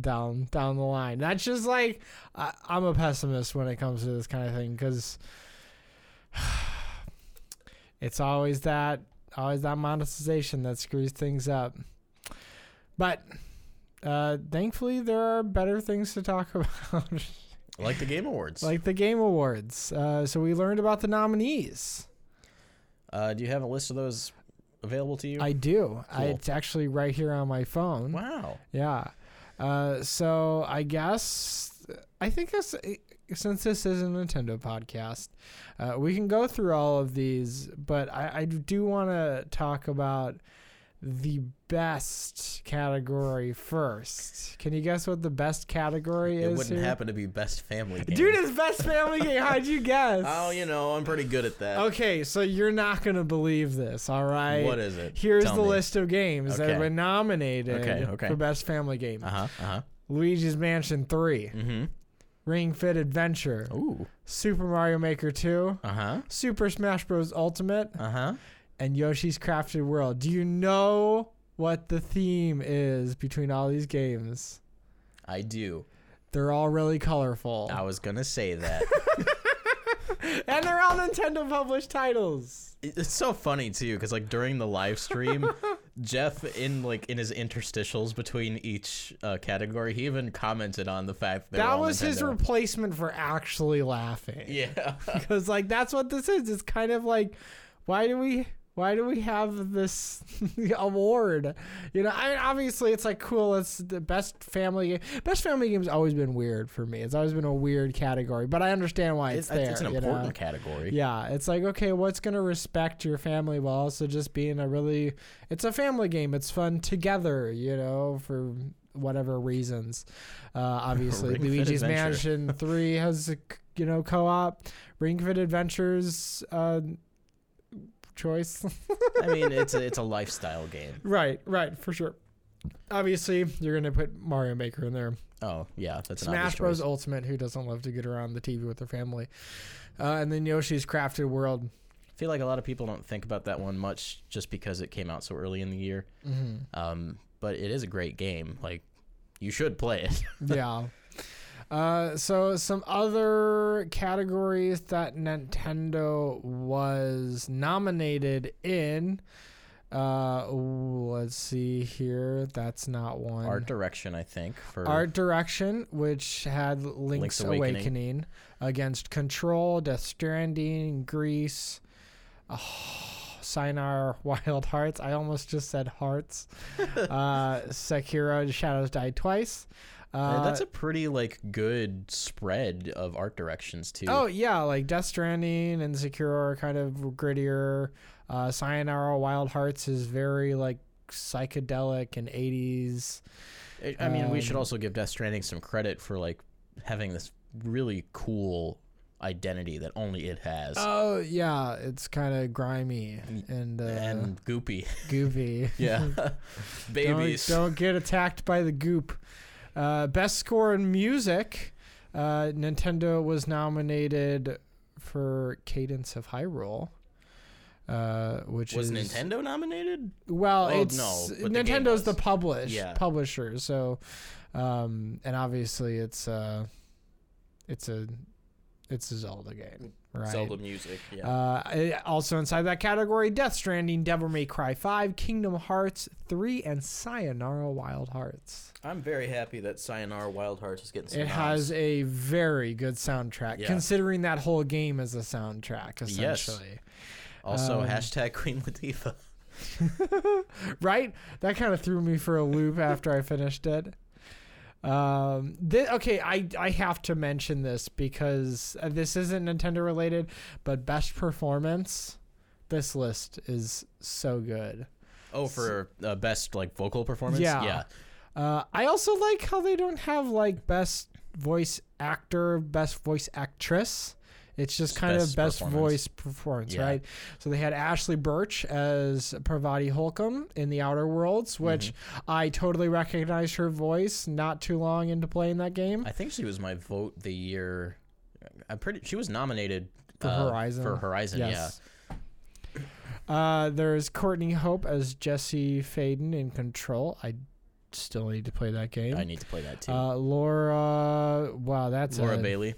down down the line. That's just like I, I'm a pessimist when it comes to this kind of thing because it's always that always that monetization that screws things up. But uh, thankfully, there are better things to talk about, Like the Game Awards. like the Game Awards. Uh, so we learned about the nominees. uh, do you have a list of those available to you? I do. I, it's actually right here on my phone. wow. Yeah. Uh, so I guess I think it's, since this is a Nintendo podcast, uh, we can go through all of these, but I, I do want to talk about the best category first. Can you guess what the best category It is? wouldn't here? happen to be best family game. Dude, it's best family game. How'd you guess? Oh, you know, I'm pretty good at that. Okay, so you're not gonna believe this, all right? What is it? Here's Tell the me. list of games that Okay. have been nominated Okay, okay. for Best Family Game. Uh huh. Uh huh. Luigi's Mansion 3, Mm-hmm. Ring Fit Adventure, Ooh. Super Mario Maker 2, Uh huh. Super Smash Bros. Ultimate, Uh huh. and Yoshi's Crafted World. Do you know what the theme is between all these games? I do. They're all really colorful. I was gonna say that. and they're all Nintendo published titles. It's so funny too, because like during the live stream, Jeff in like in his interstitials between each uh, category, he even commented on the fact that That was his replacement for actually laughing. yeah. because like that's what this is. It's kind of like, why do we why do we have this award? You know, I mean, obviously it's like cool. It's the best family game. Best family game's always been weird for me. It's always been a weird category, but I understand why it's, It's, there. it's an important know? category. Yeah, it's like okay, what's gonna respect your family while also just being a really? It's a family game. It's fun together, you know, for whatever reasons. Uh, obviously, Ring Luigi's Mansion Three has a you know co-op. Ring Fit Adventures uh, choice. I mean, it's a it's a lifestyle game. right, right, for sure. Obviously, you're gonna put Mario Maker in there. Oh yeah, that's Smash Bros. Ultimate. Who doesn't love to get around the TV with their family? Uh, and then Yoshi's Crafted World. I feel like a lot of people don't think about that one much, just because it came out so early in the year. Mm-hmm. Um, but it is a great game. Like, you should play it. yeah. Uh, so some other categories that Nintendo was nominated in. Uh, let's see here. That's not one. Art direction, I think. For Art direction, which had Link's, Link's Awakening. Awakening. against Control, Death Stranding, Gris, oh, Sinar, Wild Hearts. I almost just said Hearts. uh, Sekiro, Shadows Die Twice. Uh, that's a pretty like good spread of art directions too. Oh yeah, like Death Stranding and Sekiro are kind of grittier. Uh, Sayonara Wild Hearts is very like psychedelic and 80s. I- I mean, we should um, also give Death Stranding some credit for like having this really cool identity that only it has. Oh yeah, it's kind of grimy and uh, and goopy. goopy. Yeah. Babies. Don't, don't get attacked by the goop. Uh, best score in music. Uh, Nintendo was nominated for Cadence of Hyrule. Uh, which Was is Nintendo nominated? Well, Oh, it's no, but the Nintendo's the publish Yeah. publisher, so um, and obviously it's uh it's a it's a Zelda game, right? Zelda music. Yeah. Uh, also inside that category, Death Stranding, Devil May Cry 5, Kingdom Hearts 3, and Sayonara Wild Hearts. I'm very happy that Sayonara Wild Hearts is getting It has a very good soundtrack, Yeah. considering that whole game is a soundtrack, essentially. Yes. Also, um, hashtag Queen Latifah. right? That kind of threw me for a loop after I finished it. Um, okay, I I have to mention this because uh, this isn't Nintendo related, but best performance. This list is so good. Oh, for uh, best like vocal performance. Yeah. Yeah. Uh, I also like how they don't have like best voice actor, best voice actress. It's just Just kind best of best performance. voice performance, Yeah. right? So they had Ashly Burch as Parvati Holcomb in The Outer Worlds, which Mm-hmm. I totally recognized her voice not too long into playing that game. I think she was my vote the year. I'm pretty. She was nominated For uh, Horizon. For Horizon, Yes. Uh, there's Courtney Hope as Jesse Faden in Control. I still need to play that game. I need to play that too. Uh, Laura, wow, that's Laura a, Bailey.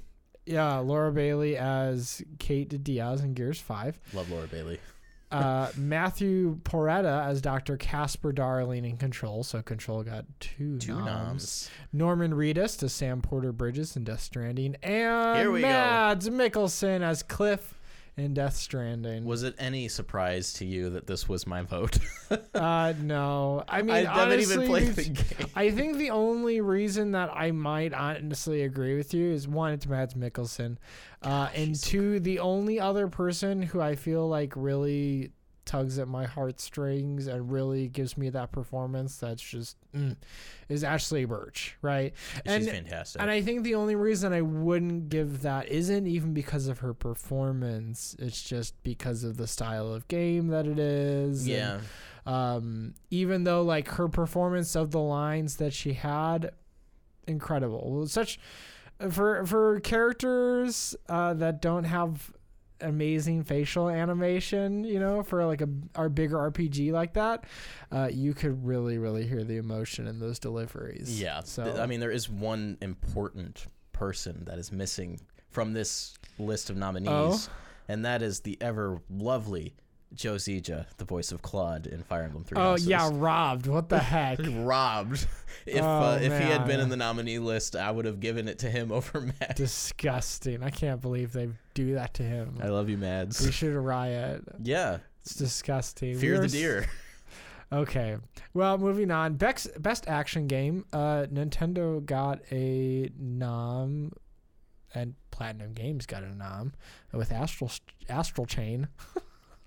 Yeah, Laura Bailey as Kate Diaz in Gears 5. Love Laura Bailey. Uh, Matthew Porretta as Dr. Casper Darling in Control. So Control got two, Two noms. Norman Reedus as Sam Porter Bridges in Death Stranding. And Here we go. Mads Mikkelsen as Cliff in Death Stranding. Was it any surprise to you that this was my vote? uh, no. I mean, I haven't even played the game. I think the only reason that I might honestly agree with you is one, it's Mads Mikkelsen, uh, and he's so two, the only other person who I feel like really tugs at my heartstrings and really gives me that performance that's just mm, is Ashly Burch, right? She's and fantastic. and I think the only reason I wouldn't give that isn't even because of her performance. It's just because of the style of game that it is. and, yeah. um, even though like her performance of the lines that she had, incredible. Such for for characters uh, that don't have amazing facial animation, you know, for like a our bigger RPG like that, uh, you could really really hear the emotion in those deliveries. Yeah. So I mean, there is one important person that is missing from this list of nominees, Oh? and that is the ever lovely Joe Zieja, the voice of Claude in Fire Emblem Three. oh Houses. yeah, robbed. What the heck? robbed. If Oh, uh, if he had been in the nominee list, I would have given it to him over Matt. Disgusting. I can't believe they do that to him. I love you, Mads. We should riot. Yeah, It's disgusting. fear We're the s- deer. Okay. Well, moving on. Best best action game. Uh, Nintendo got a nom, and Platinum Games got a nom with Astral Astral Chain,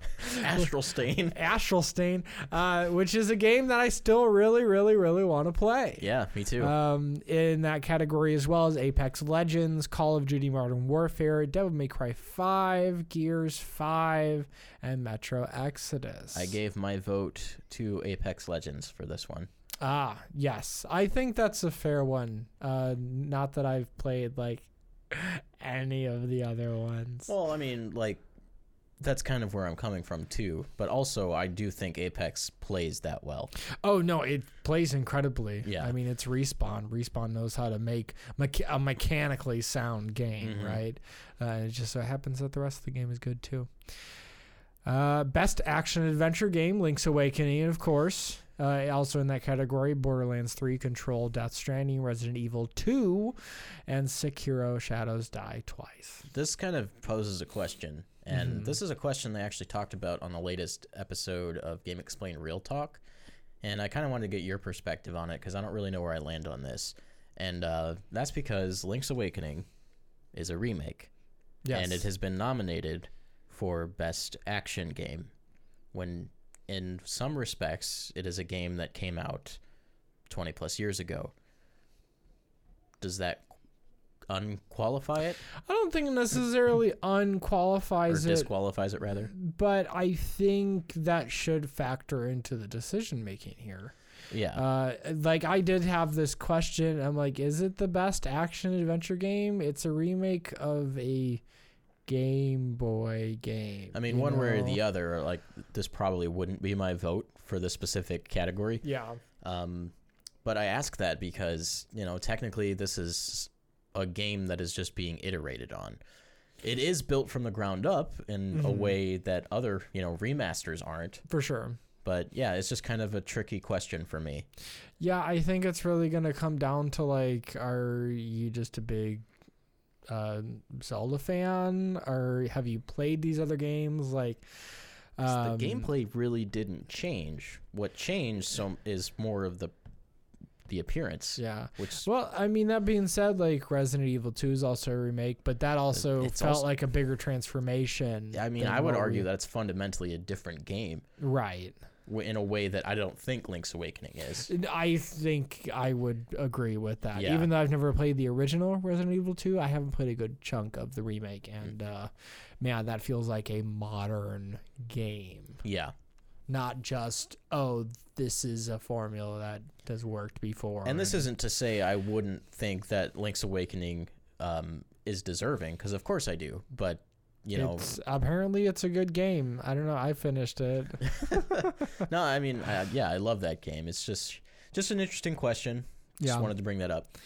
Astral Stain. Astral Stain, uh, which is a game that I still really, really, really want to play. Yeah, me too. Um, in that category as well as Apex Legends, Call of Duty Modern Warfare, Devil May Cry 5, Gears 5, and Metro Exodus. I gave my vote to Apex Legends for this one. Ah, yes. I think that's a fair one. Uh, not that I've played like any of the other ones. Well, I mean, like that's kind of where I'm coming from too. But also, I do think Apex plays that well. Oh no, it plays incredibly. Yeah. I mean, it's respawn. Respawn knows how to make mecha- a mechanically sound game, Mhm. right? Uh, it just so happens that the rest of the game is good too. Uh, best action adventure game: Link's Awakening, of course. Uh, also in that category, Borderlands 3, Control, Death Stranding, Resident Evil 2, and Sekiro: Shadows Die Twice. This kind of poses a question, and Mhm. this is a question they actually talked about on the latest episode of GameXplain Real Talk. And I kind of wanted to get your perspective on it because I don't really know where I land on this. and uh, that's because Link's Awakening is a remake, Yes. and it has been nominated for Best Action Game. When in some respects, it is a game that came out 20 plus years ago. Does that unqualify it I don't think it necessarily or unqualifies it, disqualifies it rather? but I think that should factor into the decision making here. Yeah. Uh, like I did have this question. I'm like, is it the best action adventure game? It's a remake of a Game Boy game. I mean, one way or the other, like this probably wouldn't be my vote for the specific category. Yeah. Um, but I ask that because you know technically this is a game that is just being iterated on. It is built from the ground up in a Mhm. way that other you know remasters aren't. For sure. But yeah, it's just kind of a tricky question for me. Yeah, I think it's really gonna come down to like, are you just a big uh, Zelda fan, or have you played these other games? like um, the gameplay really didn't change. What changed so is more of the the appearance, Yeah. which Well, I mean, that being said, like Resident Evil 2 is also a remake, but that also felt also- like a bigger transformation. I mean, I would argue we- that it's fundamentally a different game Right. in a way that I don't think Link's Awakening is. I think I would agree with that. Yeah. Even though I've never played the original Resident Evil 2, I haven't played a good chunk of the remake. Mm. And uh, man, that feels like a modern game. Yeah. Not just, oh, this is a formula that has worked before. And this isn't to say I wouldn't think that Link's Awakening um, is deserving, because of course I do. But you know, it's, apparently it's a good game. I don't know. I finished it. no, I mean, I, yeah, I love that game. It's just just an interesting question. Just Yeah. wanted to bring that up.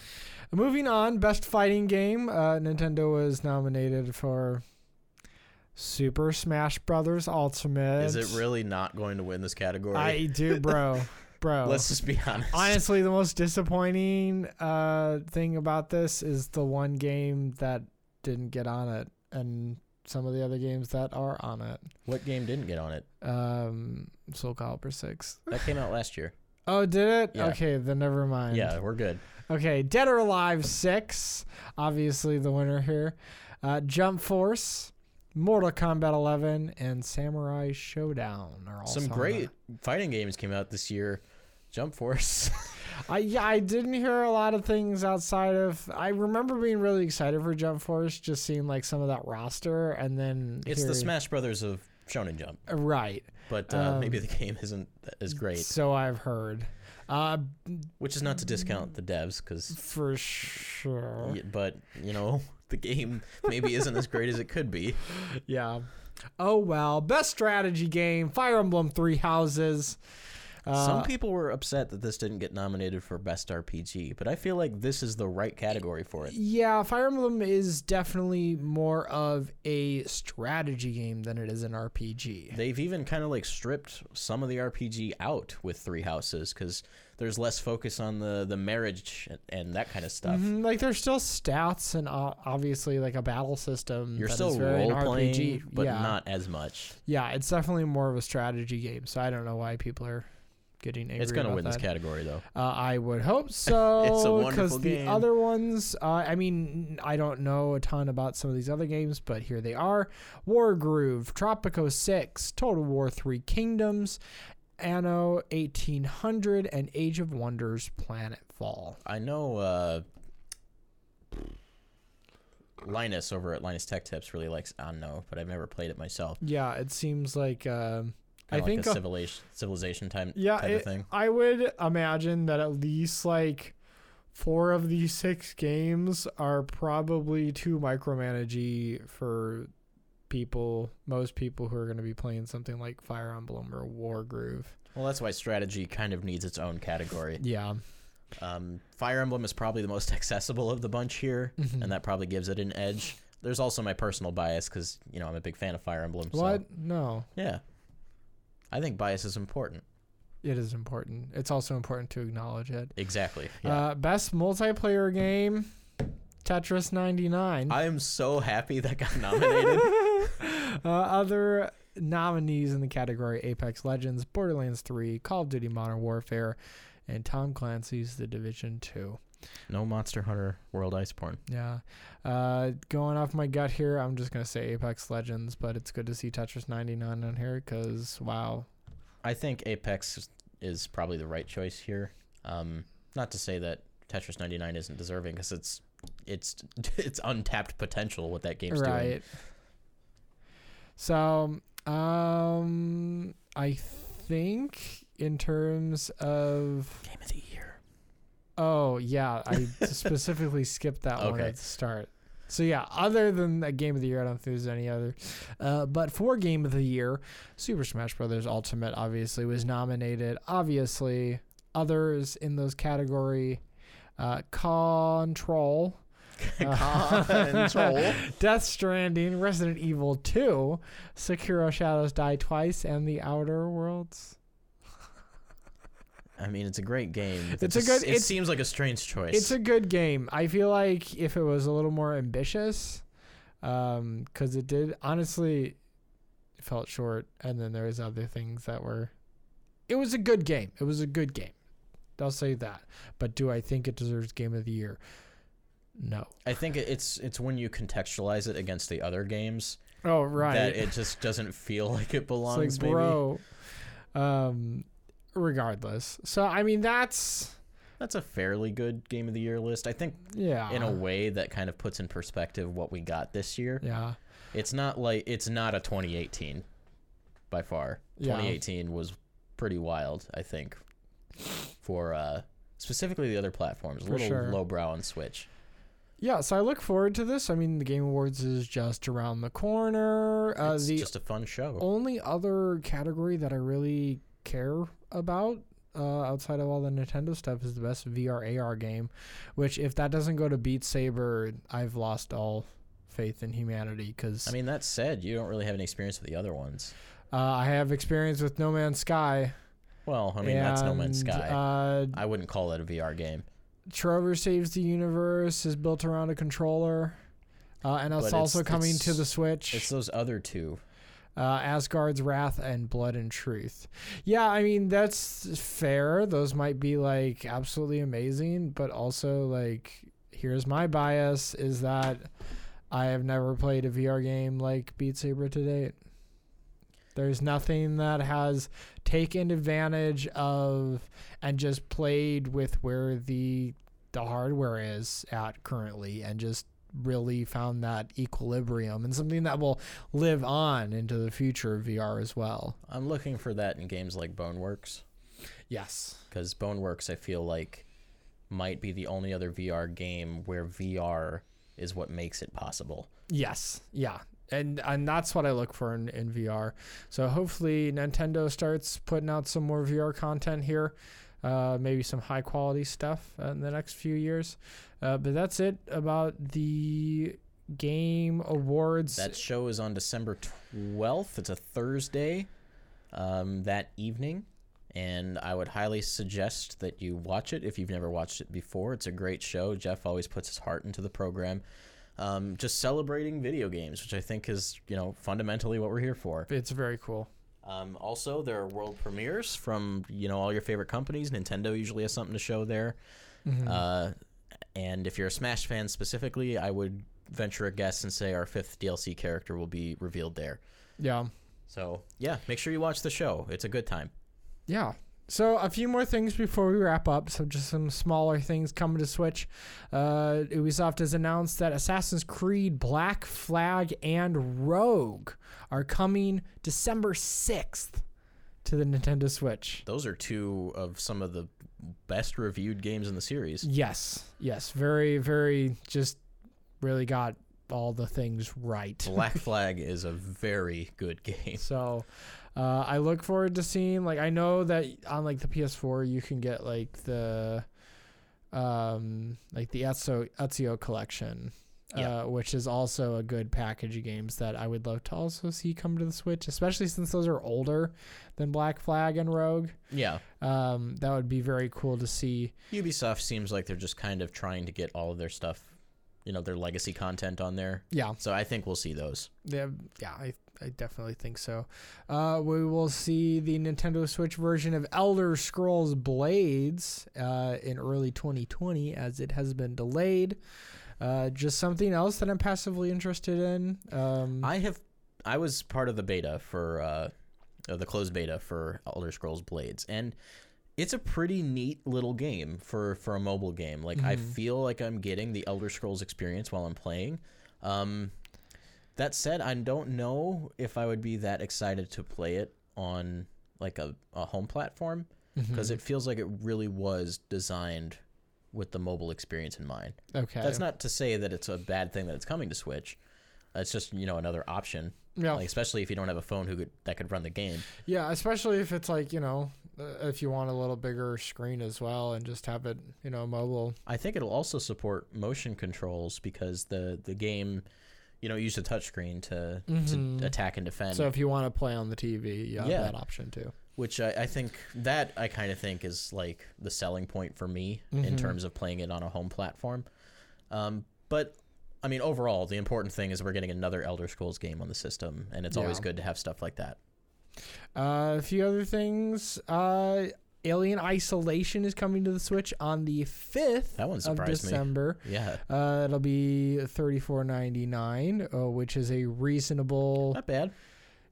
Moving on, best fighting game. Uh, Nintendo was nominated for Super Smash Brothers Ultimate. Is it really not going to win this category? I do, bro, bro. Let's just be honest. Honestly, the most disappointing uh, thing about this is the one game that didn't get on it, and some of the other games that are on it. What game didn't get on it? Um, Soul Calibur Six. That came out last year. Oh, did it? Yeah. Okay, then never mind. Yeah, we're good. Okay, Dead or Alive 6, obviously the winner here. Uh, Jump Force, Mortal Kombat 11, and Samurai Shodown are all Some great fighting games came out this year. Jump Force. I yeah, I didn't hear a lot of things outside of. I remember being really excited for Jump Force, just seeing like some of that roster, and then it's the Smash Brothers of Shonen Jump, Uh, right. but uh, maybe Um, the game isn't as great. So I've heard. Uh, Which is not to discount the devs, because for sure. but you know the game maybe isn't as great as it could be. Yeah. Oh well. Best strategy game: Fire Emblem Three Houses. Uh, Some people were upset that this didn't get nominated for best RPG, but I feel like this is the right category for it. Yeah, Fire Emblem is definitely more of a strategy game than it is an RPG. They've even kind of like stripped some of the RPG out with Three Houses because there's less focus on the the marriage and that kind of stuff. Mhm, Like there's still stats and uh, obviously like a battle system. You're that still is very an role playing, RPG. but yeah. not as much. Yeah, it's definitely more of a strategy game. So I don't know why people are getting angry. It's gonna about win this category though. Uh, I would hope so. It's a wonderful the other ones, uh, I mean, I don't know a ton about some of these other games, but here they are: Wargroove, Tropico Six, Total War Three Kingdoms, Anno 1800, and Age of Wonders: Planetfall. I know uh, Linus over at Linus Tech Tips really likes Anno, but I've never played it myself. Yeah, it seems like. Um, I like think a a- civilization civilization time yeah, type it- of thing. I would imagine that at least like four of these six games are probably too micromanagey for people, most people who are going to be playing something like Fire Emblem or Wargroove. Well, that's why strategy kind of needs its own category. Yeah. Um, Fire Emblem is probably the most accessible of the bunch here, Mhm. and that probably gives it an edge. There's also my personal bias because you know I'm a big fan of Fire Emblem. So, What? No. Yeah, I think bias is important. It is important. It's also important to acknowledge it. Exactly. Yeah. Uh, best multiplayer game Tetris 99. I am so happy that got nominated. uh, other nominees in the category Apex Legends, Borderlands 3, Call of Duty Modern Warfare, and Tom Clancy's The Division 2. No Monster Hunter World Iceborne. Yeah. Uh, going off my gut here, I'm just gonna say Apex Legends, but it's good to see Tetris 99 on here because wow. I think Apex is probably the right choice here. Um, not to say that Tetris 99 isn't deserving because it's it's it's untapped potential what that game's doing. So, um, I think in terms of Game of the year. oh yeah, I specifically skipped that one at the start. So yeah, other than a game of the year, I don't think there's any other. Uh, but for game of the year, Super Smash Bros. Ultimate obviously was nominated. Obviously, others in those category, uh, Control, Control. Death Stranding, Resident Evil 2, Sekiro Shadows Die Twice, and The Outer Worlds. I mean, it's a great game. It It's a good- It seems like a strange choice. It's a good game. I feel like if it was a little more ambitious, um, because it did honestly, it felt short, and then there was other things that were. It was a good game. It was a good game. I'll say that. But do I think it deserves Game of the Year? No. I think it's it's when you contextualize it against the other games Oh right. that it just doesn't feel like it belongs. it's like, maybe. Um, regardless. So I mean, that's that's a fairly good game of the year list. I think yeah. in a way that kind of puts in perspective what we got this year. Yeah. It's not like it's not a 2018 by far. Yeah. 2018 was pretty wild, I think, for uh, specifically the other platforms. A little sure. lowbrow on Switch. Yeah, so I look forward to this. I mean, the Game Awards is just around the corner. Uh, it's the just a fun show. only other category that I really care about uh, outside of all the Nintendo stuff is the best VR AR game, which if that doesn't go to Beat Saber, I've lost all faith in humanity because I mean, that said, you don't really have any experience with the other ones. uh, I have experience with No Man's Sky. Well, I mean, that's No Man's Sky. Uh, I wouldn't call that a VR game. Trover Saves the Universe is built around a controller. Uh, and it's But also it's- coming to it's- the Switch. It's those other two. uh, Asgard's Wrath and Blood and Truth. Yeah, I mean that's fair. Those might be like absolutely amazing, but also like here's my bias is that I have never played a VR game like Beat Saber to date. There's nothing that has taken advantage of and just played with where the the hardware is at currently and just really found that equilibrium and something that will live on into the future of VR as well. I'm looking for that in games like Boneworks Yes. because Boneworks, I feel like, might be the only other VR game where VR is what makes it possible. Yes. Yeah. And and that's what I look for in, in VR. So hopefully Nintendo starts putting out some more VR content here. Uh, maybe some high quality stuff in the next few years. Uh, but that's it about the game awards. That show is on December 12th. It's a Thursday um, that evening. And I would highly suggest that you watch it if you've never watched it before. It's a great show. Jeff always puts his heart into the program. Um, just celebrating video games, which I think is, you know, fundamentally what we're here for. it's very cool. Um, also, there are world premieres from, you know, all your favorite companies. Nintendo usually has something to show there. Mhm. Uh, and if you're a Smash fan specifically, I would venture a guess and say our fifth DLC character will be revealed there. yeah. So yeah, make sure you watch the show. It's a good time. Yeah. So a few more things before we wrap up. So just some smaller things coming to Switch. Uh, Ubisoft has announced that Assassin's Creed Black Flag and Rogue are coming December sixth to the Nintendo Switch. Those are two of some of the best reviewed games in the series. Yes. Yes. Very. Very. Just really got all the things right. Black Flag is a very good game. So uh, I look forward to seeing like I know that on like the PS4 you can get like the um like the Ezio, Ezio collection. Yeah. Uh, which is also a good package of games that I would love to also see come to the Switch, especially since those are older than Black Flag and Rogue. Yeah, Um, that would be very cool to see. Ubisoft seems like they're just kind of trying to get all of their stuff, you know, their legacy content on there. Yeah, So I think we'll see those. yeah, yeah. I, I definitely think so. Uh, we will see the Nintendo Switch version of Elder Scrolls Blades uh, in early 2020, as it has been delayed. Uh, just something else that I'm passively interested in. Um, I have I was part of the beta for uh, the closed beta for Elder Scrolls Blades, and it's a pretty neat little game for for a mobile game. Like I Mhm. feel like I'm getting the Elder Scrolls experience while I'm playing. Um, that said, I don't know if I would be that excited to play it on like a, a home platform because mhm. it feels like it really was designed with the mobile experience in mind. okay. That's not to say that it's a bad thing that it's coming to Switch. It's just you know another option, yeah. like especially if you don't have a phone who could that could run the game. Yeah, especially if it's like, you know, uh, if you want a little bigger screen as well and just have it, you know, mobile. I think it'll also support motion controls because the the game, you know, use the touchscreen to Mhm. to attack and defend. So if you want to play on the TV, you have Yeah. that option too. which I, I think that I kind of think is like the selling point for me in Mhm. terms of playing it on a home platform. Um, but I mean, overall, the important thing is we're getting another Elder Scrolls game on the system, and it's always good to have stuff like that. Uh, a few other things. Uh, Alien Isolation is coming to the Switch on the 5th That one of surprised me. December. Yeah, Uh, it'll be thirty four ninety nine, uh, which is a reasonable. not bad.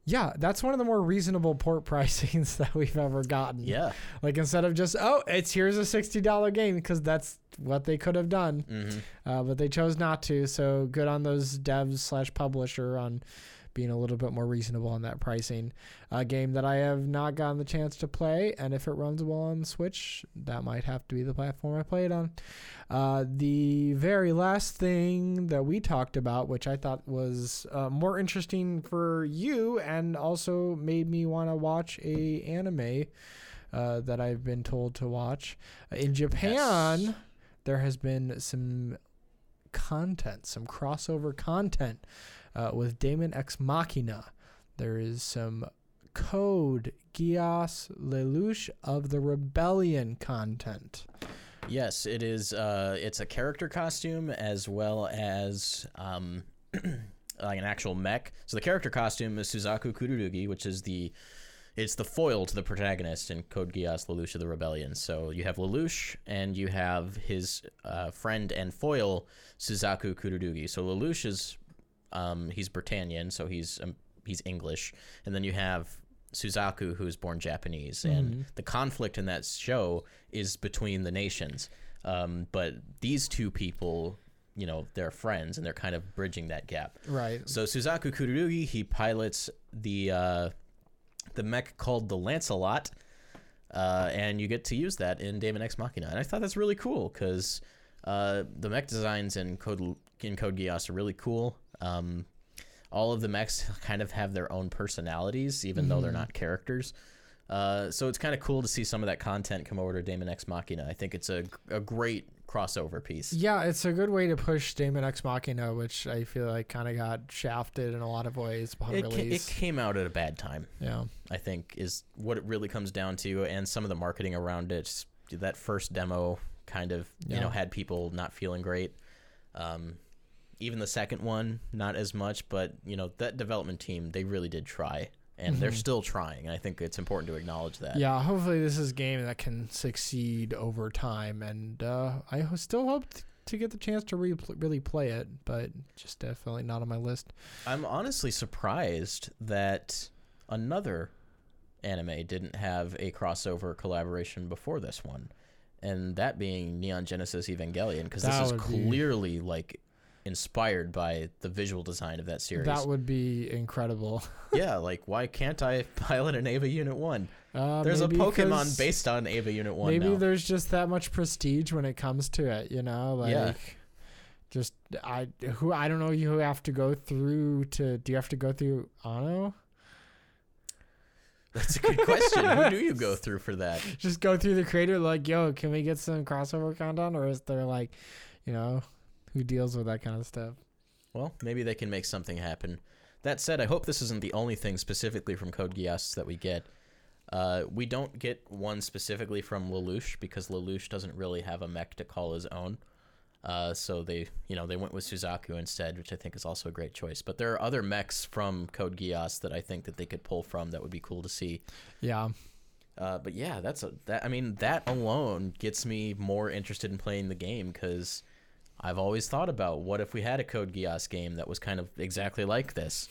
Yeah, that's one of the more reasonable port pricings that we've ever gotten. Yeah. Like instead of just oh, it's here's a sixty dollar game because that's what they could have done, hmm uh, but they chose not to. So good on those devs slash publisher on being a little bit more reasonable on that pricing. A game that I have not gotten the chance to play, and if it runs well on Switch, that might have to be the platform I play it on. Uh, the very last thing that we talked about, which I thought was uh, more interesting for you, and also made me want to watch a anime uh, that I've been told to watch in Japan. Yes. There has been some content, some crossover content uh, with Daemon X Machina. There is some Code Geass Lelouch of the Rebellion content. Yes, it is. Uh, it's a character costume as well as um, like an actual mech. So the character costume is Suzaku Kururugi, which is the it's the foil to the protagonist in Code Geass Lelouch of the Rebellion. So you have Lelouch and you have his uh, friend and foil Suzaku Kururugi. So Lelouch is um, he's Britannian, so he's um, he's English, and then you have Suzaku, who is born Japanese, and Mhm. the conflict in that show is between the nations. Um, but these two people, you know, they're friends, and they're kind of bridging that gap. Right. So Suzaku Kururugi, he pilots the uh, the mech called the Lancelot, uh, and you get to use that in Daemon X Machina. And I thought that's really cool because uh, the mech designs in Code in Code Geass are really cool. Um, all of the mechs kind of have their own personalities, even though they're Mhm. not characters. Uh, so it's kind of cool to see some of that content come over to Daemon X Machina. I think it's a, a great crossover piece. Yeah, it's a good way to push Daemon X Machina, which I feel like kind of got shafted in a lot of ways upon It, ca- it came out at a bad time. yeah. I think is what it really comes down to, and some of the marketing around it. That first demo kind of you know had people not feeling great. Um, even the second one, not as much, but you know that development team they really did try, and they're Mhm. still trying. I think it's important to acknowledge that. Yeah, hopefully this is a game that can succeed over time, and uh, I still hope to get the chance to re- really play it, but just definitely not on my list. I'm honestly surprised that another anime didn't have a crossover collaboration before this one, and that being Neon Genesis Evangelion, because this is would be- clearly like inspired by the visual design of that series. That would be incredible. yeah, like why can't I pilot an Eva Unit One? Uh, There's a Pokemon based on Eva Unit One Maybe now. there's just that much prestige when it comes to it, you know, like. Yeah. Just I who I don't know you have to go through to do you have to go through Anno? That's a good question. Who do you go through for that? Just go through the creator like, yo, can we get some crossover content or is there like, you know, who deals with that kind of stuff? Well, maybe they can make something happen. That said, I hope this isn't the only thing specifically from Code Geass that we get. Uh, we don't get one specifically from Lelouch because Lelouch doesn't really have a mech to call his own. Uh, so they, you know, they went with Suzaku instead, which I think is also a great choice. But there are other mechs from Code Geass that I think that they could pull from that would be cool to see. Yeah. Uh, but yeah, that's a that. I mean, that alone gets me more interested in playing the game because I've always thought about what if we had a Code Geass game that was kind of exactly like this.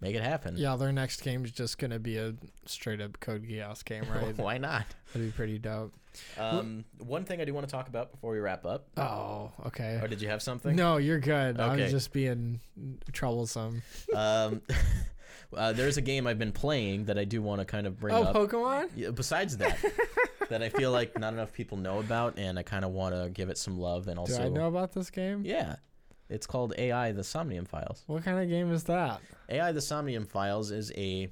Make it happen. Yeah, their next game is just gonna be a straight up Code Geass game, right? Why not? That'd be pretty dope. Um, one thing I do want to talk about before we wrap up. Oh, okay. Or did you have something? No, you're good. I Okay. was just being troublesome. Um, uh, there's a game I've been playing that I do want to kind of bring Oh, up. Oh, Pokemon? Yeah, besides that, that I feel like not enough people know about, and I kind of want to give it some love, and also, Do I know about this game? yeah, it's called AI: The Somnium Files. What kind of game is that? AI: The Somnium Files is a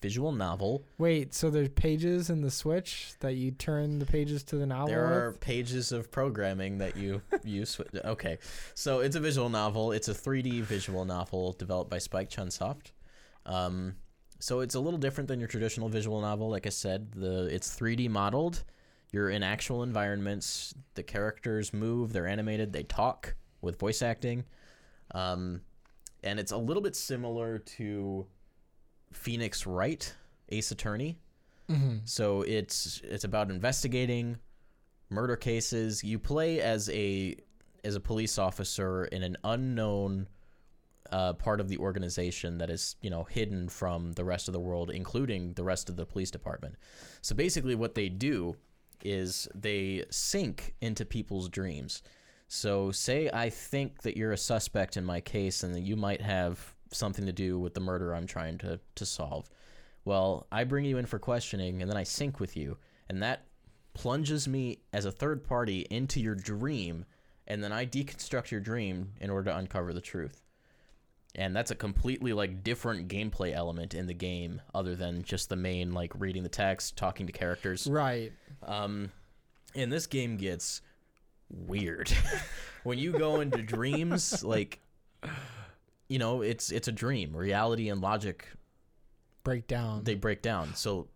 visual novel. Wait, so there's pages in the Switch that you turn the pages to the novel There are with? pages of programming that you use. Okay, so it's a visual novel. It's a 3D visual novel developed by Spike Chunsoft. Um, so it's a little different than your traditional visual novel. Like I said, the it's 3D modeled. You're in actual environments. The characters move. They're animated. They talk with voice acting. Um, and it's a little bit similar to Phoenix Wright, Ace Attorney. Mm-hmm. So it's it's about investigating murder cases. You play as a as a police officer in an unknown uh, part of the organization that is you know hidden from the rest of the world, including the rest of the police department. So basically, what they do is they sink into people's dreams. So say I think that you're a suspect in my case and that you might have something to do with the murder I'm trying to to solve. Well, I bring you in for questioning and then I sync with you, and that plunges me as a third party into your dream, and then I deconstruct your dream in order to uncover the truth. And that's a completely like different gameplay element in the game other than just the main like reading the text, talking to characters. Right. Um and this game gets weird. when you go into dreams, like you know, it's it's a dream. Reality and logic break down they break down. So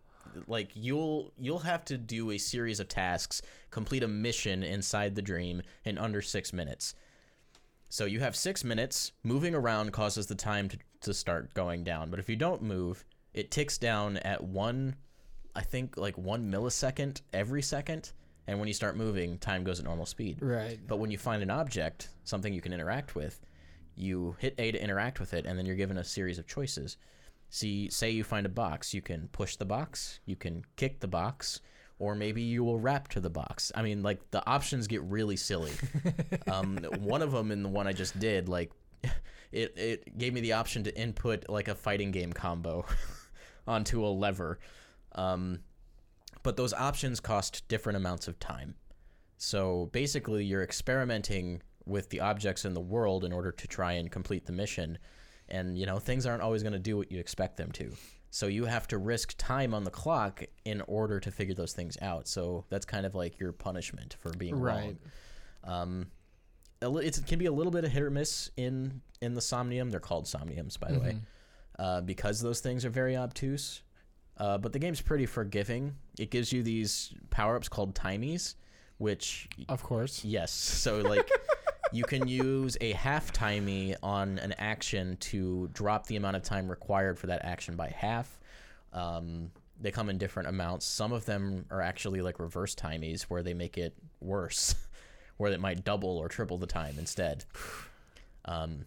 like you'll you'll have to do a series of tasks, complete a mission inside the dream in under 6 minutes. So you have 6 minutes. Moving around causes the time to to start going down, but if you don't move, it ticks down at 1 I think like 1 millisecond every second, and when you start moving, time goes at normal speed. right. But when you find an object, something you can interact with, you hit A to interact with it, and then you're given a series of choices. See, say you find a box, you can push the box, you can kick the box, or maybe you will rap to the box. I mean, like the options get really silly. um, one of them in the one I just did, like it it gave me the option to input like a fighting game combo onto a lever. Um, but those options cost different amounts of time. So basically, you're experimenting with the objects in the world in order to try and complete the mission. And, you know, things aren't always going to do what you expect them to. So you have to risk time on the clock in order to figure those things out. So that's kind of like your punishment for being Right. wrong. Um, it's, it can be a little bit of hit or miss in in the somnium. They're called somniums, by the way, uh, because those things are very obtuse. Uh, but the game's pretty forgiving. It gives you these power ups called timies, which Of course. yes, so like you can use a half timey on an action to drop the amount of time required for that action by half. Um, they come in different amounts. Some of them are actually like reverse timies, where they make it worse, where it might double or triple the time instead. Um,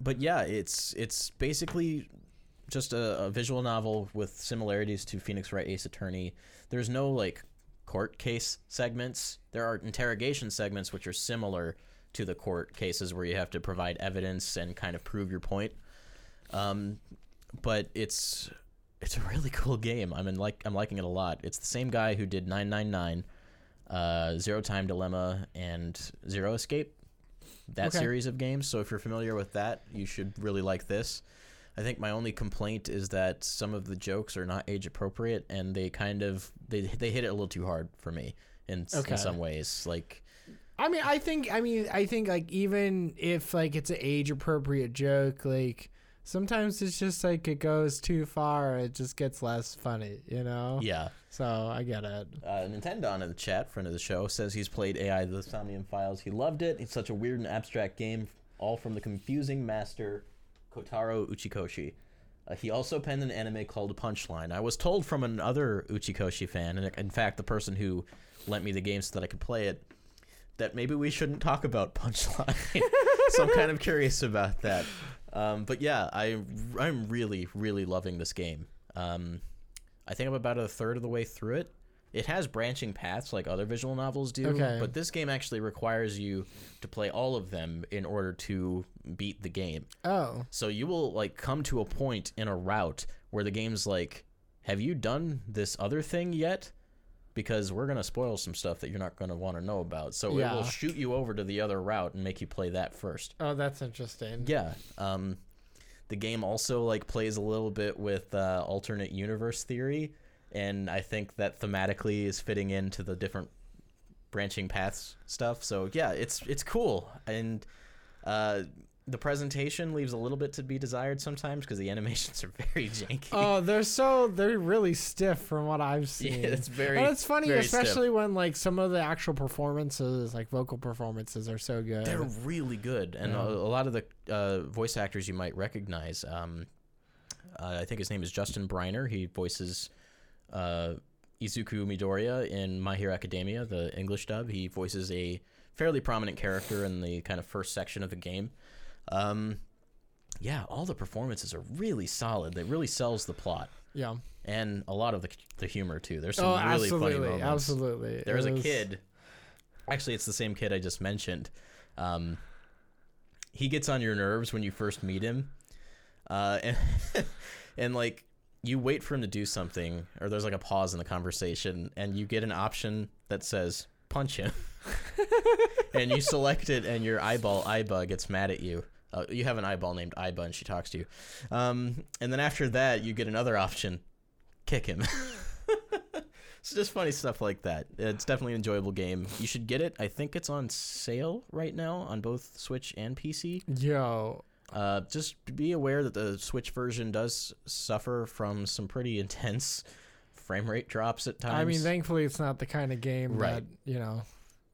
but yeah, it's it's basically just a, a visual novel with similarities to Phoenix Wright Ace Attorney. There's no like court case segments. There are interrogation segments which are similar to the court cases where you have to provide evidence and kind of prove your point. Um, but it's it's a really cool game. I'm in like I'm liking it a lot. It's the same guy who did 999, uh, Zero Time Dilemma, and Zero Escape. That Okay. series of games. So if you're familiar with that, you should really like this. I think my only complaint is that some of the jokes are not age appropriate, and they kind of they they hit it a little too hard for me in, Okay. in some ways. Like I mean, I think, I mean, I think like even if like it's an age appropriate joke, like sometimes it's just like it goes too far. It just gets less funny, you know. Yeah. So I get it. Uh, Nintendo in the chat, friend of the show, says he's played AI the Somnium Files. He loved it. It's such a weird and abstract game, all from the confusing master Kotaro Uchikoshi. Uh, he also penned an anime called Punchline. I was told from another Uchikoshi fan, and in fact, the person who lent me the game so that I could play it, that maybe we shouldn't talk about Punchline. so I'm kind of curious about that. Um, but yeah, I I'm really really loving this game. Um, I think I'm about a third of the way through it. It has branching paths like other visual novels do, Okay. but this game actually requires you to play all of them in order to beat the game. Oh, So you will like come to a point in a route where the game's like, "Have you done this other thing yet?" Because we're gonna spoil some stuff that you're not gonna want to know about. So it will shoot you over to the other route and make you play that first. oh, that's interesting. Yeah. Um, the game also like plays a little bit with uh, alternate universe theory, and I think that thematically is fitting into the different branching paths stuff. So yeah, it's it's cool, and uh, the presentation leaves a little bit to be desired sometimes because the animations are very janky. Oh, they're so they're really stiff from what I've seen. yeah, it's very. and it's funny, very stiff. especially when like some of the actual performances, like vocal performances, are so good. They're really good, and Yeah. a, a lot of the uh, voice actors you might recognize. Um, uh, I think his name is Justin Briner. He voices uh, Izuku Midoriya in My Hero Academia, the English dub. He voices a fairly prominent character in the kind of first section of the game. Um, yeah, all the performances are really solid. It really sells the plot, yeah. and a lot of the the humor too. There's some Oh, really funny moments. absolutely. There was a kid. Actually, it's the same kid I just mentioned. Um, he gets on your nerves when you first meet him, uh, and and like you wait for him to do something, or there's like a pause in the conversation, and you get an option that says punch him, and you select it, and your eyeball Aiba gets mad at you. Uh, you have an eyeball named Aiba, and she talks to you. Um, and then after that, you get another option: kick him. It's just funny stuff like that. It's definitely an enjoyable game. You should get it. I think it's on sale right now on both Switch and PC. Yo, Uh, just be aware that the Switch version does suffer from some pretty intense frame rate drops at times. I mean, thankfully, it's not the kind of game Right. that you know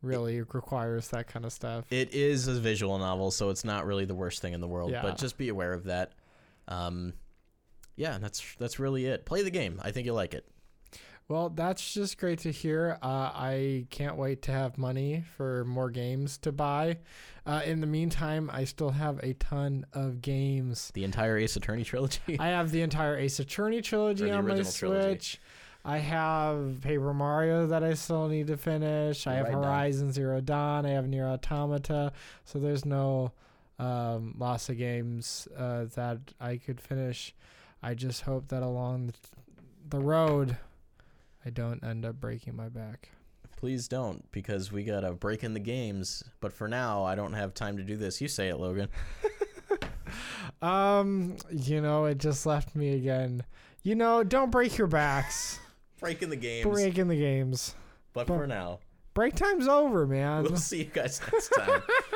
really requires that kind of stuff. it is a visual novel, so it's not really the worst thing in the world. Yeah. But just be aware of that. Um, yeah, that's that's really it. Play the game. I think you'll like it. Well, that's just great to hear. Uh, I can't wait to have money for more games to buy. Uh, in the meantime, I still have a ton of games. The entire Ace Attorney trilogy. I have the entire Ace Attorney trilogy on my original trilogy. I have Paper Mario that I still need to finish. I have Right on. Horizon Zero Dawn. I have NieR Automata. So there's no um, loss of games uh, that I could finish. I just hope that along the, the road, I don't end up breaking my back. Please don't, because we gotta break in the games. But for now, I don't have time to do this. You say it, Logan. Um, you know, it just left me again. You know, don't break your backs. Break in the games. Breaking the games. But But- for now, Break time's over, man. we'll see you guys next time.